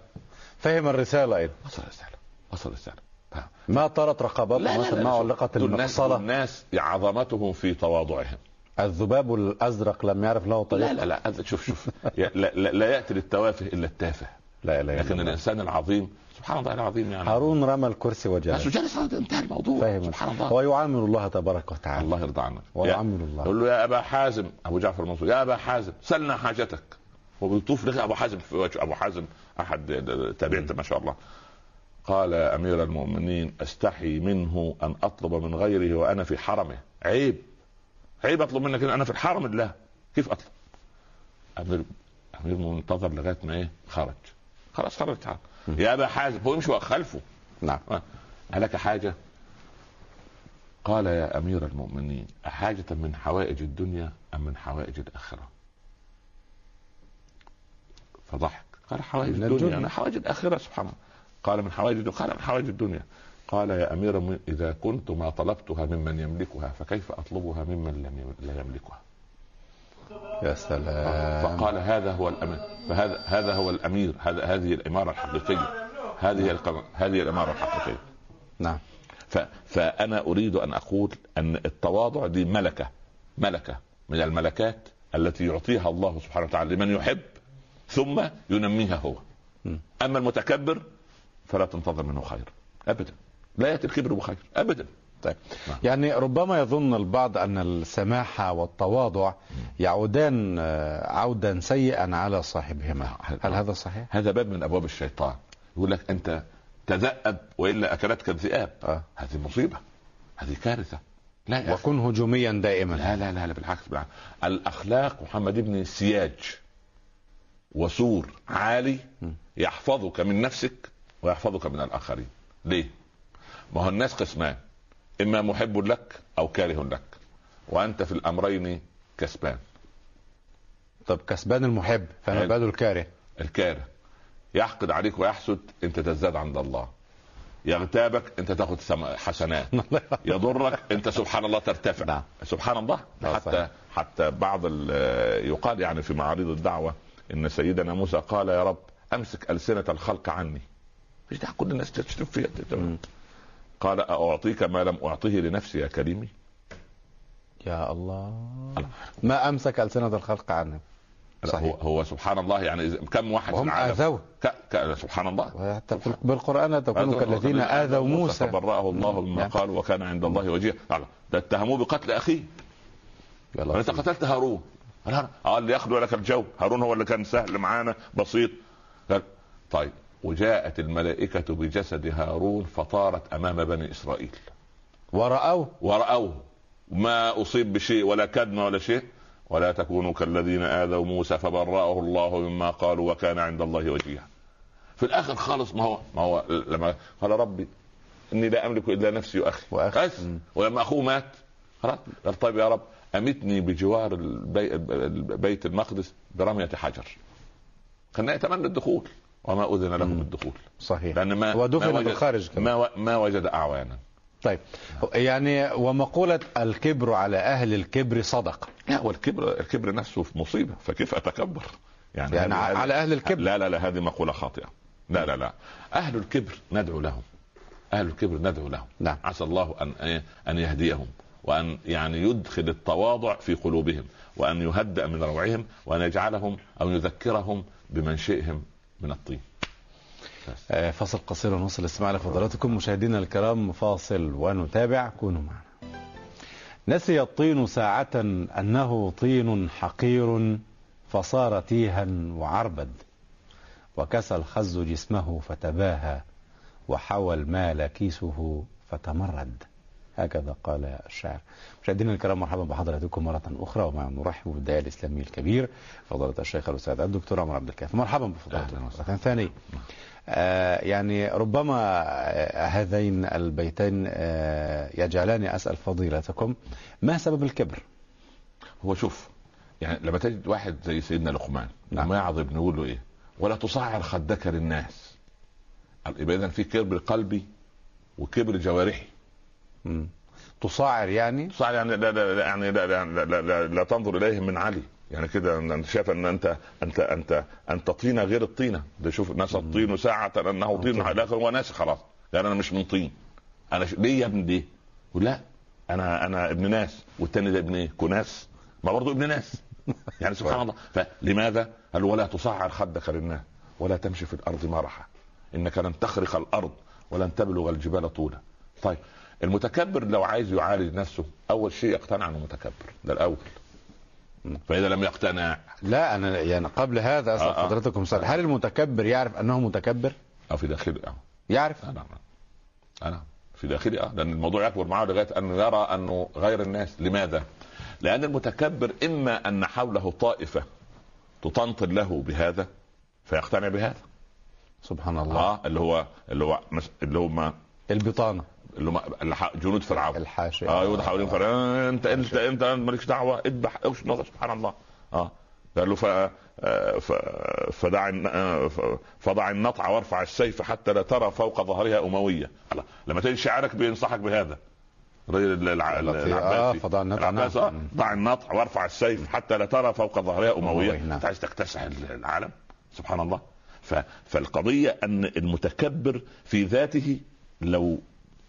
فهم الرسالة أيضا. وصل الرسالة وصل الرسالة. ما طارت رقبته مثلا ما علقت دول الناس عظمتهم في تواضعهم. الذباب الأزرق لم يعرف له طريق؟ لا لا لا شوف شوف. لا, لا, لا يأتي للتوافه إلا التافه. لا اله لكن الإنسان العظيم سبحان الله العظيم يعني هارون رمى الكرسي بس وجلس جلس انتهى الموضوع. فهم. سبحان الله. هو يعامل الله تبارك وتعالى. الله يرضى عنك. ويعامل الله. يقول له يا أبا حازم أبو جعفر المنصور يا أبا حازم سلنا حاجتك. وبيطوف لك أبو حازم في وجه أبو حازم أحد تابعت ما شاء الله. قال يا أمير المؤمنين أستحي منه أن أطلب من غيره وأنا في حرمه. عيب. عيب أطلب منك أنا في الحرم. الله كيف أطلب؟ أمير أمير منتظر لغاية ما إيه؟ خرج. خلاص خرج. تعال يا أبا حازم هو يمشي خلفه. نعم. ألك حاجة؟ قال يا أمير المؤمنين أحاجة من حوائج الدنيا أم من حوائج الآخرة؟ فضحك. قال حوائج الدنيا. الدنيا. أنا حوائج الآخرة سبحان الله. قال من حوائج الدنيا. قال من حوائج الدنيا. قال يا أمير المؤمنين إذا كنت ما طلبتها ممن يملكها فكيف أطلبها ممن لا يملكها؟ يا سلام. فقال هذا هو الامير فهذا هذا هو الأمير. هذا هذه الإمارة الحقيقية. هذه هذه الإمارة الحقيقية. نعم. ف... فأنا أريد أن أقول أن التواضع دي ملكة. ملكة من الملكات التي يعطيها الله سبحانه وتعالى لمن يحب ثم ينميها هو. أما المتكبر فلا تنتظر منه خير. ابدا. لا يأتي الكبر بخير. ابدا. طيب. نعم. يعني ربما يظن البعض أن السماحه والتواضع يعودان آه، عودا سيئا على صاحبهما. هل هذا صحيح؟ هذا باب من أبواب الشيطان. يقول لك أنت تذأب وإلا أكلتك الذئاب. آه. هذه مصيبة. هذه كارثة. لا يا. وكن هجوميا دائما. لا لا لا, لا بالعكس الأخلاق محمد ابن سياج وسور عالي يحفظك من نفسك ويحفظك من الآخرين. ليه؟ ما هو الناس قسمان. إما محب لك أو كاره لك وأنت في الأمرين كسبان. طب كسبان المحب فما. باله الكاره؟ الكاره. يحقد عليك ويحسد أنت تزداد عند الله. يغتابك أنت تاخد حسنات. يضرك أنت سبحان الله ترتفع. نعم. سبحان الله. حتى. حتى بعض ال- يقال يعني في معارض الدعوة إن سيدنا موسى قال يا رب أمسك ألسنة الخلق عني. مش ده كل الناس تشتم فيها. قال أعطيك ما لم أعطه لنفسي يا كريمي. يا الله. ما أمسك ألسنة الخلق عنه. هو, صحيح. هو سبحان الله يعني كم واحد وهم العالم آذوه. ك... ك... سبحان الله. وحتى في- بالقرآن تكونوا كالذين آذوا موسى. فبرأه الله مما نعم. قال وكان عند الله وجيها ده اتهموه بقتل أنت الله قتلت هارون. قال أنا- آه اللي يخلو لك الجو. هارون هو اللي كان سهل معانا بسيط. قال طيب. وجاءت الملائكة بجسد هارون فطارت أمام بني إسرائيل. ورأوه. ورأوه. ما أصيب بشيء ولا كدم ولا شيء. ولا تكونوا كالذين آذوا موسى فبرأه الله مما قالوا وكان عند الله وجيها. في الآخر خالص ما هو ما هو لما قال ربي إني لا أملك إلا نفسي وأخي. وأخي. بس. ولما أخوه مات خلاص. قال طيب يا رب أمتني بجوار البي... بيت المقدس برمية حجر. كان يتمنى الدخول. وما أذن له. بالدخول صحيح لأن ما ودفن ما وجد- بالخارج كمان. ما. ما وجد أعوانا طيب يعني ومقولة الكبر على أهل الكبر صدقة لا والكبر الكبر نفسه في مصيبة فكيف أتكبر؟ يعني هذه- هذه- على أهل الكبر لا لا لا هذه مقولة خاطئة لا لا لا أهل الكبر ندعو لهم أهل الكبر ندعو لهم نعم. عسى الله ان إيه؟ أن يهديهم وأن يعني يدخل التواضع في قلوبهم وأن يهدأ من روعهم وأن يجعلهم أو يذكرهم بمنشئهم من الطين. آه، فاصل قصير ونوصل الاستماع لفضلاتكم. مشاهدينا الكرام فاصل ونتابع. كونوا معنا. نسي الطين ساعة أنه طين حقير فصار تيها وعربد وكسى الخز جسمه فتباهى وحوى المال كيسه فتمرد. هكذا قال الشاعر. مشاهدينا الكرام مرحبا بحضراتكم مرة أخرى ومع نرحب بالداعية الإسلامي الكبير فضيلة الشيخ الأستاذ الدكتور عمر عبد الكافي. مرحبا وسهلاً. مرة ثانية آه يعني ربما آه، هذين البيتين آه، يجعلاني أسأل فضيلتكم ما سبب الكبر؟ هو شوف يعني لما تجد واحد زي سيدنا لقمان نعم. لما يعظ ابنه يقول له إيه؟ ولا تصعر خدك للناس. يبقى اذا في كبر قلبي وكبر جوارحي. مم. تصاعر يعني؟ صح يعني لا لا لا- يعني لا لا, لا, لا, لا, لا تنظر اليهم من علي. يعني كده انت شايف إن انت انت انت أنت طينه غير الطينة. ده شوف ناس الطين ساعة انه طين. لكن هو ناس خلاص. يعني أنا مش من طين. أنا ش... ليه يا ابني؟ ليه؟ يقول لا أنا أنا ابن ناس والتاني ده ابن إيه؟ كناس. ما برضه ابن ناس. يعني سبحان الله. فلماذا؟ قال ولا تصعر خدك للناس ولا تمشي في الأرض مرحا. إنك لن تخرق الأرض ولن تبلغ الجبال طولا. طيب. المتكبر لو عايز يعالج نفسه أول شيء يقتنع إنه متكبر ده الأول. فإذا لم يقتنع. لا أنا يعني قبل هذا أسأل آه، آه. فضيلتكم سؤال. هل المتكبر يعرف أنه متكبر؟ أو في داخله آه. يعرف؟ آه، نعم أنا في داخلي آه. لأن الموضوع يكبر معه لغاية انه يرى أنه غير الناس. لماذا؟ لأن المتكبر إما أن حوله طائفة تطنطن له بهذا فيقتنع بهذا. سبحان الله. آه اللي هو اللي هو اللي هم البطانة. اللي هم جنود فرعون. الحاشية. آه يقعد حوالين فرعون. آه، انت انت انت مالكش دعوة اذبح اوش نغ- سبحان الله. آه. قال له ف... آه، ف... فدع آه، فضع النطع وارفع السيف حتى لا ترى فوق ظهرها أموية. الله. لما تجد شاعرك بينصحك بهذا. الرجل الع... التي- آه، العباسي. فضع النطع، العباس نعم. آه، ضع النطع وارفع السيف حتى لا ترى فوق ظهرها أموية أموية، نعم. أنت عايز تكتسح العالم؟ سبحان الله. ف... فالقضية أن المتكبر في ذاته لو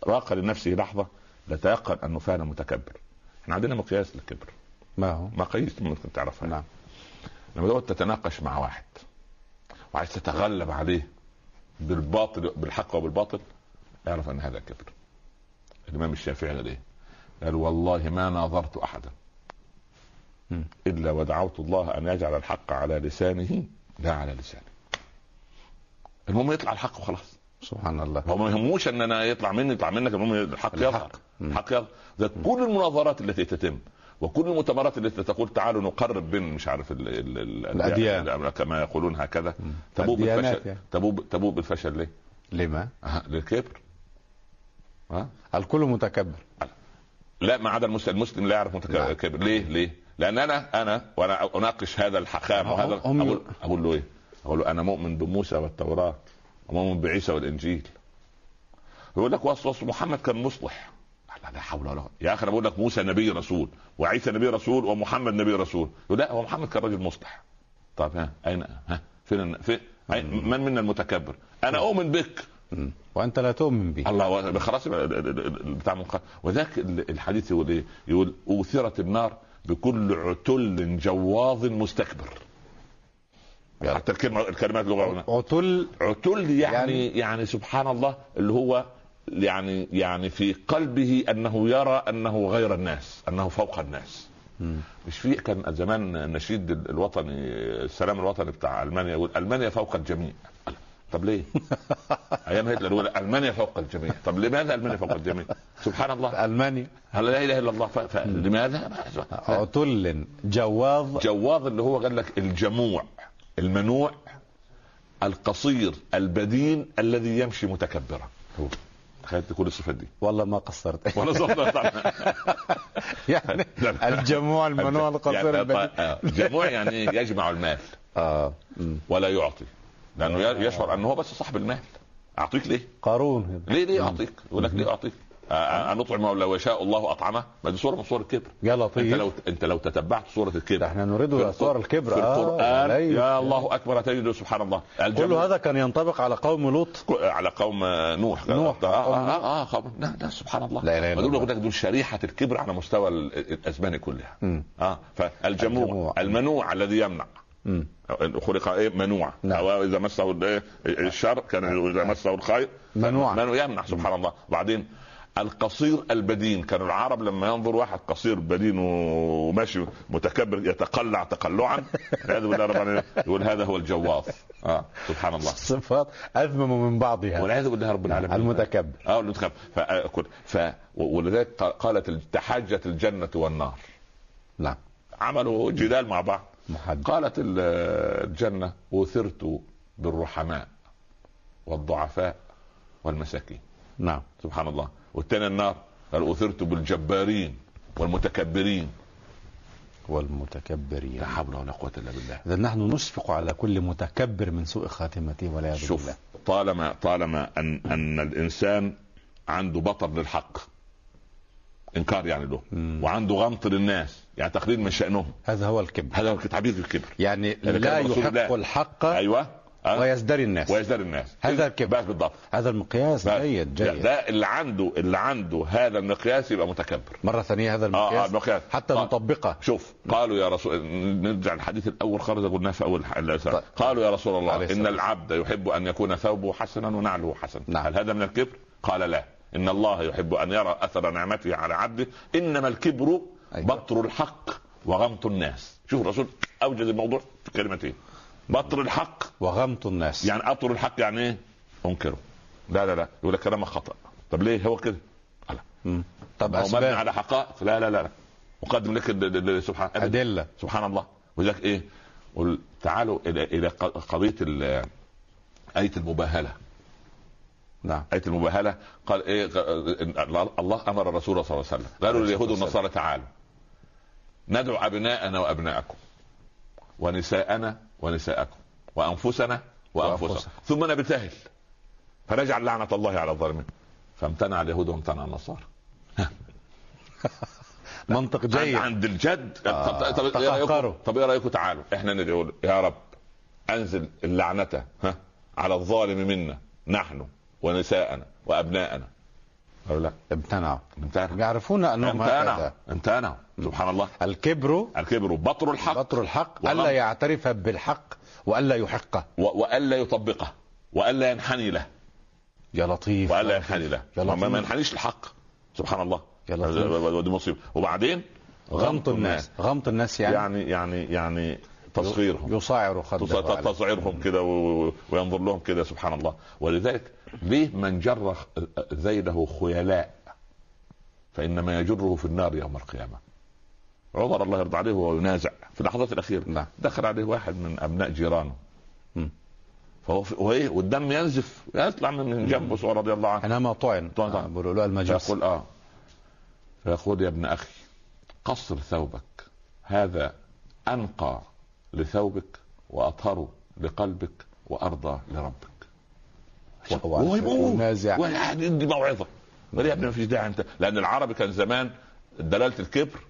راق لنفسه لحظة لتيقن أنه فعلا متكبر. إحنا عندنا مقياس للكبر. ما هو؟ مقاييس ممكن تعرفها. نعم. لما تقعد تتناقش مع واحد وعايز تتغلب عليه بالباطل بالحق وبالباطل اعرف أن هذا كبر. الإمام الشافعي قال إيه؟ قال والله ما ناظرت احدا. إلا ودعوت الله أن يجعل الحق على لسانه لا على لسانه المهم يطلع الحق وخلاص. سبحان الله. هو ما يهموش ان أنا يطلع مني يطلع منك المهم الحق يظهر. الحق. يظهر. كل المناظرات التي تتم وكل المؤتمرات التي تقول تعالوا نقرب بين مش عارف ال ال ال الأديان. ال- كما يقولون هكذا تبوء الديانات بالفشل. يعني. تبوء تبوء بالفشل ليه؟ لما؟ أه، للكبر. ها؟ الكل متكبر. لا ما عدا المسلم المسلم لا يعرف. متكبر ليه؟ ليه؟ لأن أنا أنا وأنا أناقش هذا الحكام وهذا أقول أقول له إيه؟ أقول له أنا مؤمن بموسى والتوراة. ومؤمن بعيسى والإنجيل. يقول لك وصل وصل محمد كان مصلح. لا لا حول ولا قوة. يا أخي أنا بقول لك موسى نبي رسول وعيسى نبي رسول ومحمد نبي رسول. لا هو محمد كان راجل مصلح. طيب ها أين ها فين فين من منا المتكبر؟ أنا أؤمن بك. وأنت لا تؤمن به الله خلاص بتاع وذاك ال- الحديث يقول إيه؟ يقول أوثرت النار بكل عتل جواظ مستكبر. حتى الكلمة الكلمات لغة. عتل عتل يعني, يعني- يعني سبحان الله اللي هو يعني يعني في قلبه أنه يرى أنه غير الناس أنه فوق الناس. مم. مش في كان زمان النشيد الوطني السلام الوطني بتاع ألمانيا يقول ألمانيا فوق الجميع. طب ليه؟ أيام هتلر يقول ألمانيا فوق الجميع. طب لماذا ألمانيا فوق الجميع؟ سبحان الله. المانيا هل لا إله إلا الله. فلماذا؟ عتل جواظ. جواظ اللي هو قال لك الجموع. المنوع القصير البدين الذي يمشي متكبرا. هو. تخيلت كل الصفات دي. والله ما قصرت. ولا صفات يعني الجموع المنوع القصير يعني البديل. آه، جموع يعني يجمع المال. آه. ولا يعطي. لأنه ي- يشعر أنه هو بس صاحب المال. أعطيك ليه؟ قارون. ليه ليه أعطيك؟ يقول لك ليه أعطيك؟ آه، ان اطعم لو يشاء الله أطعمه. ما دي صورة من صور الكبر. يا أنت لطيف لو أنت لو تتبعت صورة الكبر. ده إحنا نريد صور الكبر. في آه، القران ليس. يا الله أكبر. تجد سبحان الله. كل هذا كان ينطبق على قوم لوط. على قوم نوح. نوح. آه آه آه قوم لا لا سبحان الله. لا إلا دول لك دول شريحة الكبر على مستوى ال- الازمان كلها. مم. آه فالجموع. الجموع. المنوع الذي يمنع. مم. خلق إيه؟ منوع. نعم. أو إذا مسه ال- الشر. كان إذا مسه الخير. منوع. منوع يمنع سبحان الله. وبعدين القصير البدين. كانوا العرب لما ينظر واحد قصير بدين وماشي متكبر يتقلع تقلعا والعياذ بالله رب العالمين يقول هذا هو الجواظ آه سبحان الله. صفات أذمم من بعضها. والعياذ بالله رب العالمين. المتكبر. آه المتكبر. ف... ف... ولذلك قالت تحاجت الجنة والنار. نعم. عملوا جدال مع بعض. محدد قالت ال- الجنة أوثرت بالرحماء والضعفاء والمساكين. نعم. سبحان الله. والتاني النار قال أوثرت بالجبارين والمتكبرين. والمتكبرين. لا حول ولا قوة إلا بالله. إذا نحن نشفق على كل متكبر من سوء خاتمته والعياذ شوف بالله. طالما طالما أن أن الإنسان عنده بطر للحق إنكار يعني له مم. وعنده غمط للناس يعني تقليل من شأنهم. هذا هو الكبر. هذا هو تعبير الكبر. يعني لا يحق الله. الحق أيوه. أه؟ ويزدري الناس ويزداد الناس هذا الكبر. بس بالضبط هذا المقياس بس. جيد جيد ده اللي عنده اللي عنده هذا المقياس يبقى متكبر مرة ثانية هذا آه آه المقياس المقياس حتى آه. نطبقه شوف قالوا يا رسول نرجع الحديث الأول خالص قلناه في أول طيب. قالوا يا رسول الله عليه إن. العبد يحب أن يكون ثوبه حسنا ونعله حسنا نعم. هل هذا من الكبر؟ قال لا إن الله يحب أن يرى أثر نعمته على عبده إنما الكبر أيوة. بطر الحق وغمط الناس شوف الرسول اوجد الموضوع في كلمتين بطر الحق. وغمط الناس. يعني أطر الحق يعني إيه؟ أنكره. لا لا لا. يقول لك كلامك خطأ. طب ليه؟ هو كده؟ لا. مم. طب هو مبني على حقائق. لا لا لا لا. اقدم لك سبحان أدلة. سبحان الله. ولذلك إيه؟ قل تعالوا إلى إلى قضية ال- آية المباهلة. نعم. آية المباهلة. قال إيه؟ ق- الله أمر الرسول صلى الله عليه وسلم. قالوا لليهود والنصارى تعالوا. ندعو أبناءنا وأبناءكم. ونساءنا ونساءكم وأنفسنا وأنفسكم. ثم نبتهل. فنجعل لعنة الله على الظالمين. فامتنع اليهود وامتنع النصارى. منطق جيد. عند, الجد. آه، طب, إيه. رايكم طب إيه رأيكم؟ تعالوا. إحنا نقول يا رب أنزل اللعنة ها على الظالم منا نحن ونساءنا وأبناءنا. قالوا لا امتنعوا. امتنعوا. يعرفون أنهم امتنعوا. امتنعوا. سبحان الله. الكبر الكبر بطر الحق. بطر الحق. ألا يعترف بالحق وألا يحقه وألا يطبقه. وألا ينحني له. يا لطيف. وألا ينحني له. يا ما, لطيف. ما ينحنيش الحق. سبحان الله. يا لطيف. ودي مصيبة. وبعدين؟ غمط الناس. غمط الناس يعني, يعني يعني يعني تصغيرهم. يصاعر خده. تصعيرهم كده وينظر لهم كده. سبحان الله. ولذلك ليه من جر ذيله خيلاء؟ فإنما يجره في النار يوم القيامة. عمر الله يرضى عليه وهو ينازع في اللحظات الاخيره نعم. دخل عليه واحد من أبناء جيرانه. فهو في- وايه والدم ينزف يطلع من جنبه رضي الله عنه. حينما طعن. طعن. آه، بلؤلؤ المجوس فيقول آه. فيقول يا ابن أخي قصر ثوبك. هذا أنقى لثوبك وأطهر لقلبك وأرضى لربك. وهو هو يقول نازع. واحد يدي موعظة. قال يا ابني ما فيش داعي أنت. لأن العربي كان زمان دلالة الكبر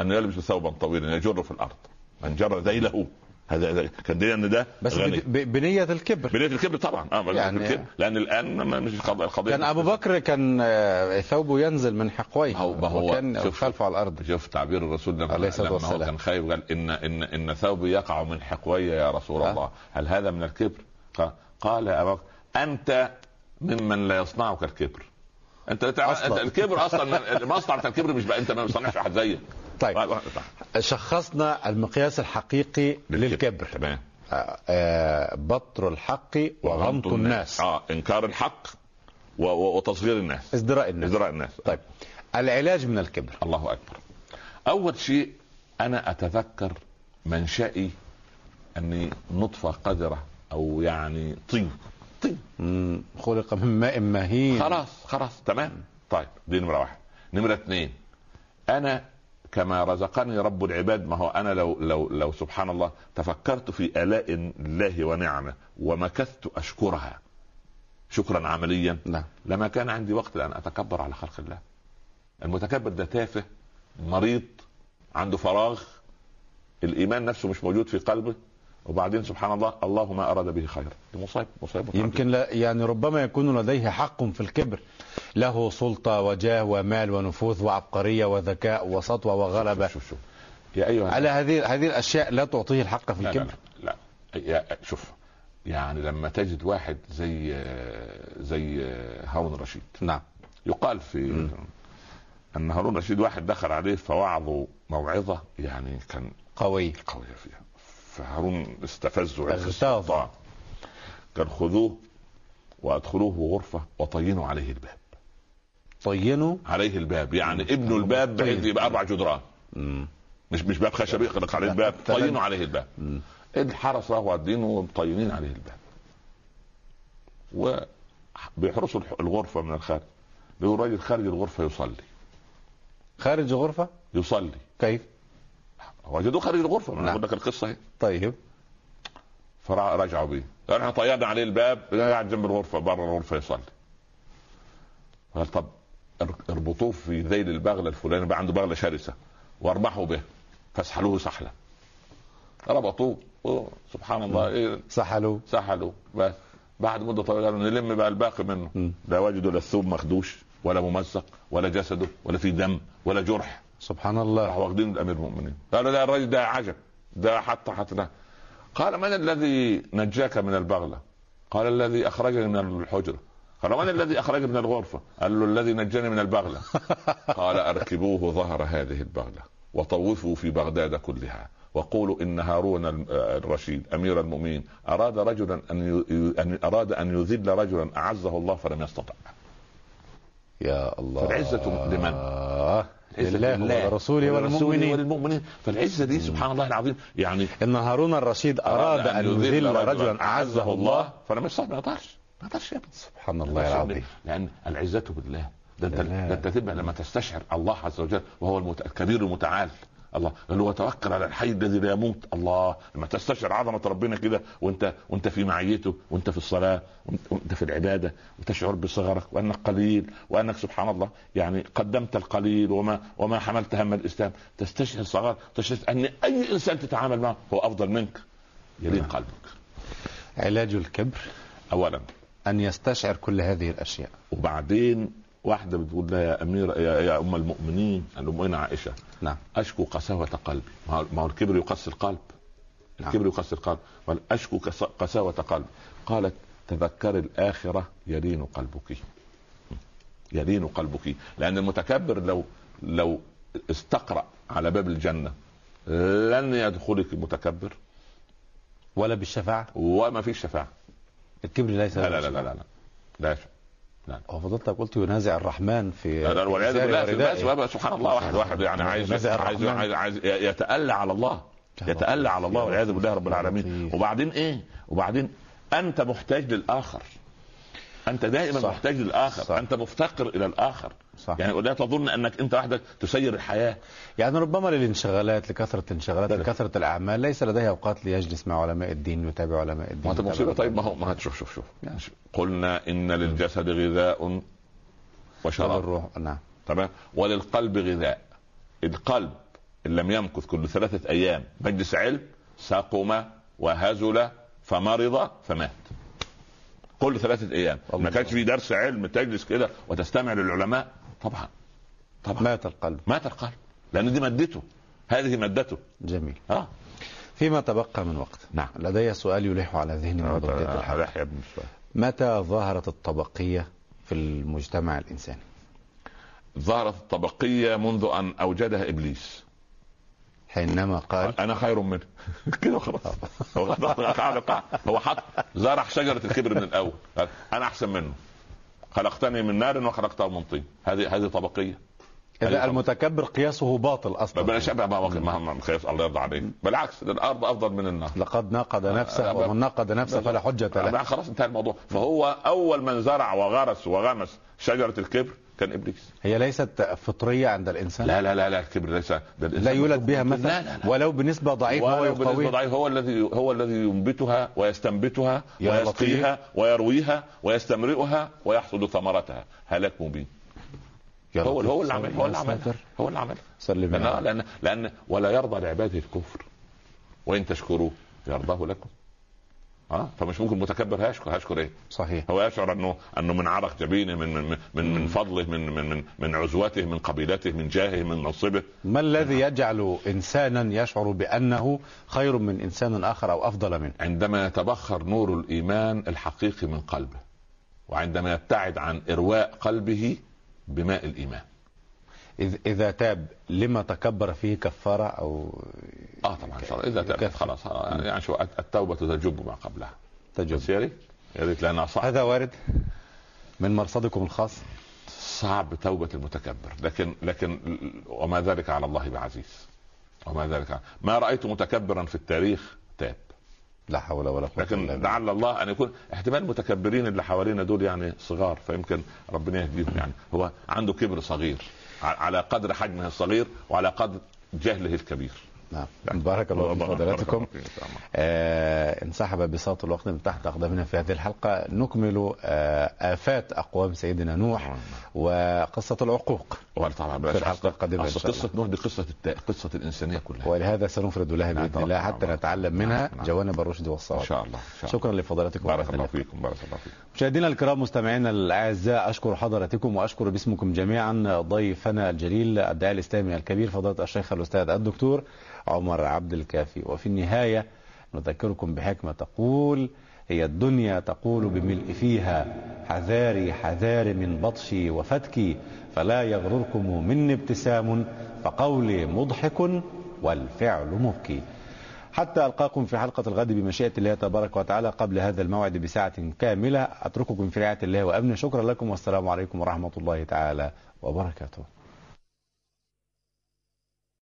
أن يلبس ثوبا طويلا يجر في الأرض من جر ذيله هذا كان دليل أن ده بس غني. ب- ب- بنية الكبر بنية الكبر طبعا آه يعني- الكبر لأن الآن ما- مش قضية القضية كان أبو بكر كان آه، ثوبه ينزل من حقويه هو- ما هو- شوف- خلفه على الأرض شوف تعبير الرسول لما, عليه لما هو والسلام. كان خايف قال ان ان إن ثوبي يقع من حقوي يا رسول آه. الله هل هذا من الكبر؟ قال- يا ابا بكر أنت ممن لا يصنعك الكبر انت, انت أصلاً. الكبر أصلا بتاع الكبر مش بقى أنت ما بتصنعش واحد زيك طيب. شخصنا المقياس الحقيقي للكبر. تمام. آه، آه، بطر الحق وغمط الناس. آه إنكار الحق وتصغير الناس. ازدراء الناس. ازراء الناس. طيب. العلاج من الكبر. الله أكبر. أول شيء أنا أتذكر منشئي أني نطفة قذرة أو يعني طين. طين. خلق من ماء مهين. خلاص خلاص. تمام؟ طيب دي نمرة واحد. نمرة اثنين أنا كما رزقني رب العباد. ما هو أنا لو لو لو سبحان الله تفكرت في آلاء الله ونعمه ومكثت أشكرها شكرا عمليا نعم. لما كان عندي وقت لأن أتكبر على خلق الله. المتكبر ده تافه مريض عنده فراغ الإيمان نفسه مش موجود في قلبه. وبعدين سبحان الله الله ما أراد به خيرا. دي مصيبه مصيبة يمكن لا يعني ربما يكون لديه حق في الكبر. له سلطة وجاه ومال ونفوذ وعبقرية وذكاء وسطوة وغلبة. شوف شوف. يا أيها على هذه هذه الأشياء لا تعطيه الحق في لا لا الكبر. لا, لا. يا شوف يعني لما تجد واحد زي زي هارون الرشيد نعم. يقال في أن هارون الرشيد واحد دخل عليه فوعظه موعظة يعني كان قوي. قويه فيها. فهارون استفزه. السلطان. قال خذوه وادخلوه غرفة وطينوا عليه الباب. طينه عليه الباب يعني ابنوا الباب بحيث. يبقى أربع جدران. مش مش باب خشبي يغلق عليه الباب طينوا عليه الباب. الحرس راحوا قاعدين ومطينين عليه الباب. وبيحرسوا الغرفة من الخارج. بيقول راجل خارج الغرفة يصلي. خارج الغرفة؟ يصلي. كيف؟ وجدوه خارج الغرفة ما أنا نعم. لك القصة اهي طيب. فرجعوا بيه. إحنا طيرنا عليه الباب قاعد جنب الغرفة بره الغرفة يصلي. قال طب ار- اربطوه في ذيل البغلة الفلاني بقى عنده بغلة شرسة وارمحوا به. فاسحلوه سحلة. ربطوه. سبحان الله. إيه؟ سحلوا سحلوا بس. بعد مدة طويلة قالوا نلم بقى الباقي منه. لا وجدوا لا الثوب مخدوش ولا ممزق ولا جسده ولا في دم ولا جرح. سبحان الله. راحوا واخدين الأمير المؤمنين. قالوا لا الراجل ده عجب. ده حتى حتى ده قال من الذي نجاك من البغلة؟ قال الذي أخرجني من الحجرة. قال من الذي اخرجني من الغرفة؟ قال له الذي نجاني من البغلة. قال أركبوه ظهر هذه البغلة وطوفوا في بغداد كلها وقولوا إن هارون ال- الرشيد أمير المؤمنين أراد رجلا أن ي- أن أراد أن يذل رجلا أعزه الله فلم يستطع. يا الله. فالعزة لمن؟ العزة لله ورسوله والمؤمنين. والمؤمنين. فالعزة دي سبحان الله العظيم. يعني إن هارون الرشيد أراد أن يذل رجلا أعزه الله. فلم يستطع ما يقدرش ما يقدرش يا سبحان الله العظيم. لأن العزة بالله. ده أنت. ده أنت تبقى لما تستشعر الله عز وجل وهو. الكبير المتعال. الله اللي هو توكل على الحي الذي لا يموت. الله لما تستشعر عظمة ربنا كده وأنت وأنت في معيته وأنت في الصلاة وأنت, في العبادة وتشعر بصغرك وأنك قليل وأنك سبحان الله يعني قدمت القليل وما وما حملت هم الإسلام. تستشعر صغر تستشعر أن أي إنسان تتعامل معه هو أفضل منك. يلين قلبك. علاج الكبر. اولا. أن يستشعر كل هذه الأشياء. وبعدين واحدة بتقول لها يا أمير يا, يا أم المؤمنين الامين عائشة؟ نعم. أشكو قساوة قلبي ما هو- الكبر يقسي القلب الكبر يقسي القلب قال أشكو قس- قساوة قلبي قالت تذكري الآخرة يلين قلبك. يلين قلبك. لأن المتكبر لو لو استقرأ على باب الجنة لن يدخلك المتكبر. ولا بالشفاعة؟ وما فيش شفاعة. الكبر ليس لا له لا لا لا شفاعة. لا لا, لا. وفضلتك قلت ينازع الرحمن في والعياذ بالله في سبحان الله واحد واحد يعني عايز عايز الرحمن. عايز, عايز يتألى على الله يتألى على الله والعياذ بالله رب العالمين. وبعدين إيه؟ وبعدين أنت محتاج للآخر أنت دائما صح. محتاج للآخر. صح. أنت مفتقر إلى الآخر. صح. يعني لا تظن أنك أنت وحدك تسير الحياة. يعني ربما للانشغالات لكثرة الانشغالات لا. لكثرة الأعمال ليس لديه أوقات ليجلس مع علماء الدين ويتابع علماء الدين ما أنت مصيبة. طيب ما هو ما شوف شوف شوف. قلنا إن للجسد غذاء. وشراب. الروح. نعم. تمام؟ وللقلب غذاء. القلب إن لم يمكث كل ثلاثة أيام مجلس علم سقم وهزل فمرض فمات. كل ثلاثة أيام. ما كانش في درس علم تجلس كده وتستمع للعلماء؟ طبعا. طبعا. مات القلب. مات القلب. لأن دي مادته. هذه مادته. جميل. آه. فيما تبقى من وقت. نعم. لدي سؤال يلح على ذهني بن سؤال متى ظهرت الطبقية في المجتمع الإنساني؟ ظهرت الطبقية منذ أن أوجدها إبليس. حينما قال أنا خير منه. كده خلاص. هو قاعد هو حط زرع شجرة الكبر من الأول. قال أنا أحسن منه. خلقتني من نار وخلقته من طين. هذه هذه طبقية. إذا المتكبر قياسه باطل أصلا. بلاش ما خير الله يرضى عليك بالعكس الأرض أفضل من النار. لقد ناقض نفسه آه، ومن ناقض نفسه فلا حجة له. لا خلاص انتهى الموضوع. فهو أول من زرع وغرس وغمس شجرة الكبر كان إبليس. هي ليست فطرية عند الإنسان؟ لا لا لا لا الكبر ليس ده الإنسان. لا يولد بها لا مثلا لا لا. ولو بنسبة ضعيفة هو ولو بالنسبة يقويها. ضعيف هو الذي هو الذي ينبتها ويستنبتها ويسقيها ويرويها ويستمرئها ويحصد ثمرتها. هلاك مبين. هو. هو اللي عمل هو اللي عمل. هو اللي عمل يا لأن لأن ولا يرضى لعباده الكفر. وإن تشكروه يرضاه لكم. آه فمش ممكن متكبر هيشكر هيشكر إيه؟ صحيح. هو يشعر أنه أنه من عرق جبينه من من من, من فضله من من من من عزوته من قبيلته من جاهه من منصبه ما الذي يجعل إنسانا يشعر بأنه خير من إنسان آخر أو أفضل منه؟ عندما يتبخر نور الإيمان الحقيقي من قلبه وعندما يبتعد عن إرواء قلبه بماء الإيمان. إذا تاب لما تكبر فيه كفارة أو آه طبعا تابت يكفي. خلاص. آه، يعني شو التوبة تجب ما قبلها. تجب. يا ريت لأنها صعب هذا وارد من مرصدكم الخاص؟ صعب توبة المتكبر. لكن لكن وما ذلك على الله بعزيز. وما ذلك على... ما رأيت متكبرا في التاريخ تاب. لا حول ولا قوة لكن لعل الله أن يكون احتمال المتكبرين اللي حوالينا دول يعني صغار فيمكن ربنا يهديهم يعني. هو عنده كبر صغير. على قدر حجمه الصغير وعلى قدر جهله الكبير. نعم بارك الله في فضلاتكم الله فيك. آه انسحب بساط الوقت من تحت أقدامنا في هذه الحلقة نكمل آه آفات أقوام سيدنا نوح وقصة العقوق طبعا في الحلقة القادمة إن شاء قصة نوح دي قصة الت... قصة الإنسانية كلها ولهذا سنفرد لها نعم، بإذن الله حتى. نتعلم منها نعم، نعم. جوانب الرشد والصواب الله إن شاء الله. شكرا لفضلاتكم بارك الله. فيكم بارك الله فيكم مشاهدينا الكرام مستمعينا الأعزاء أشكر حضراتكم وأشكر باسمكم جميعا ضيفنا الجليل الداعي الإسلامي الكبير فضيلة الشيخ الأستاذ الدكتور عمر عبد الكافي. وفي النهاية نذكركم بحكمة تقول هي الدنيا تقول بملء فيها حذاري حذاري من بطشي وفتكي فلا يغرركم مني ابتسام فقولي مضحك والفعل مبكي. حتى ألقاكم في حلقة الغد بمشيئة الله تبارك وتعالى قبل هذا الموعد بساعة كاملة. أترككم في رعاية الله وأمنه. شكرا لكم والسلام عليكم ورحمة الله تعالى وبركاته.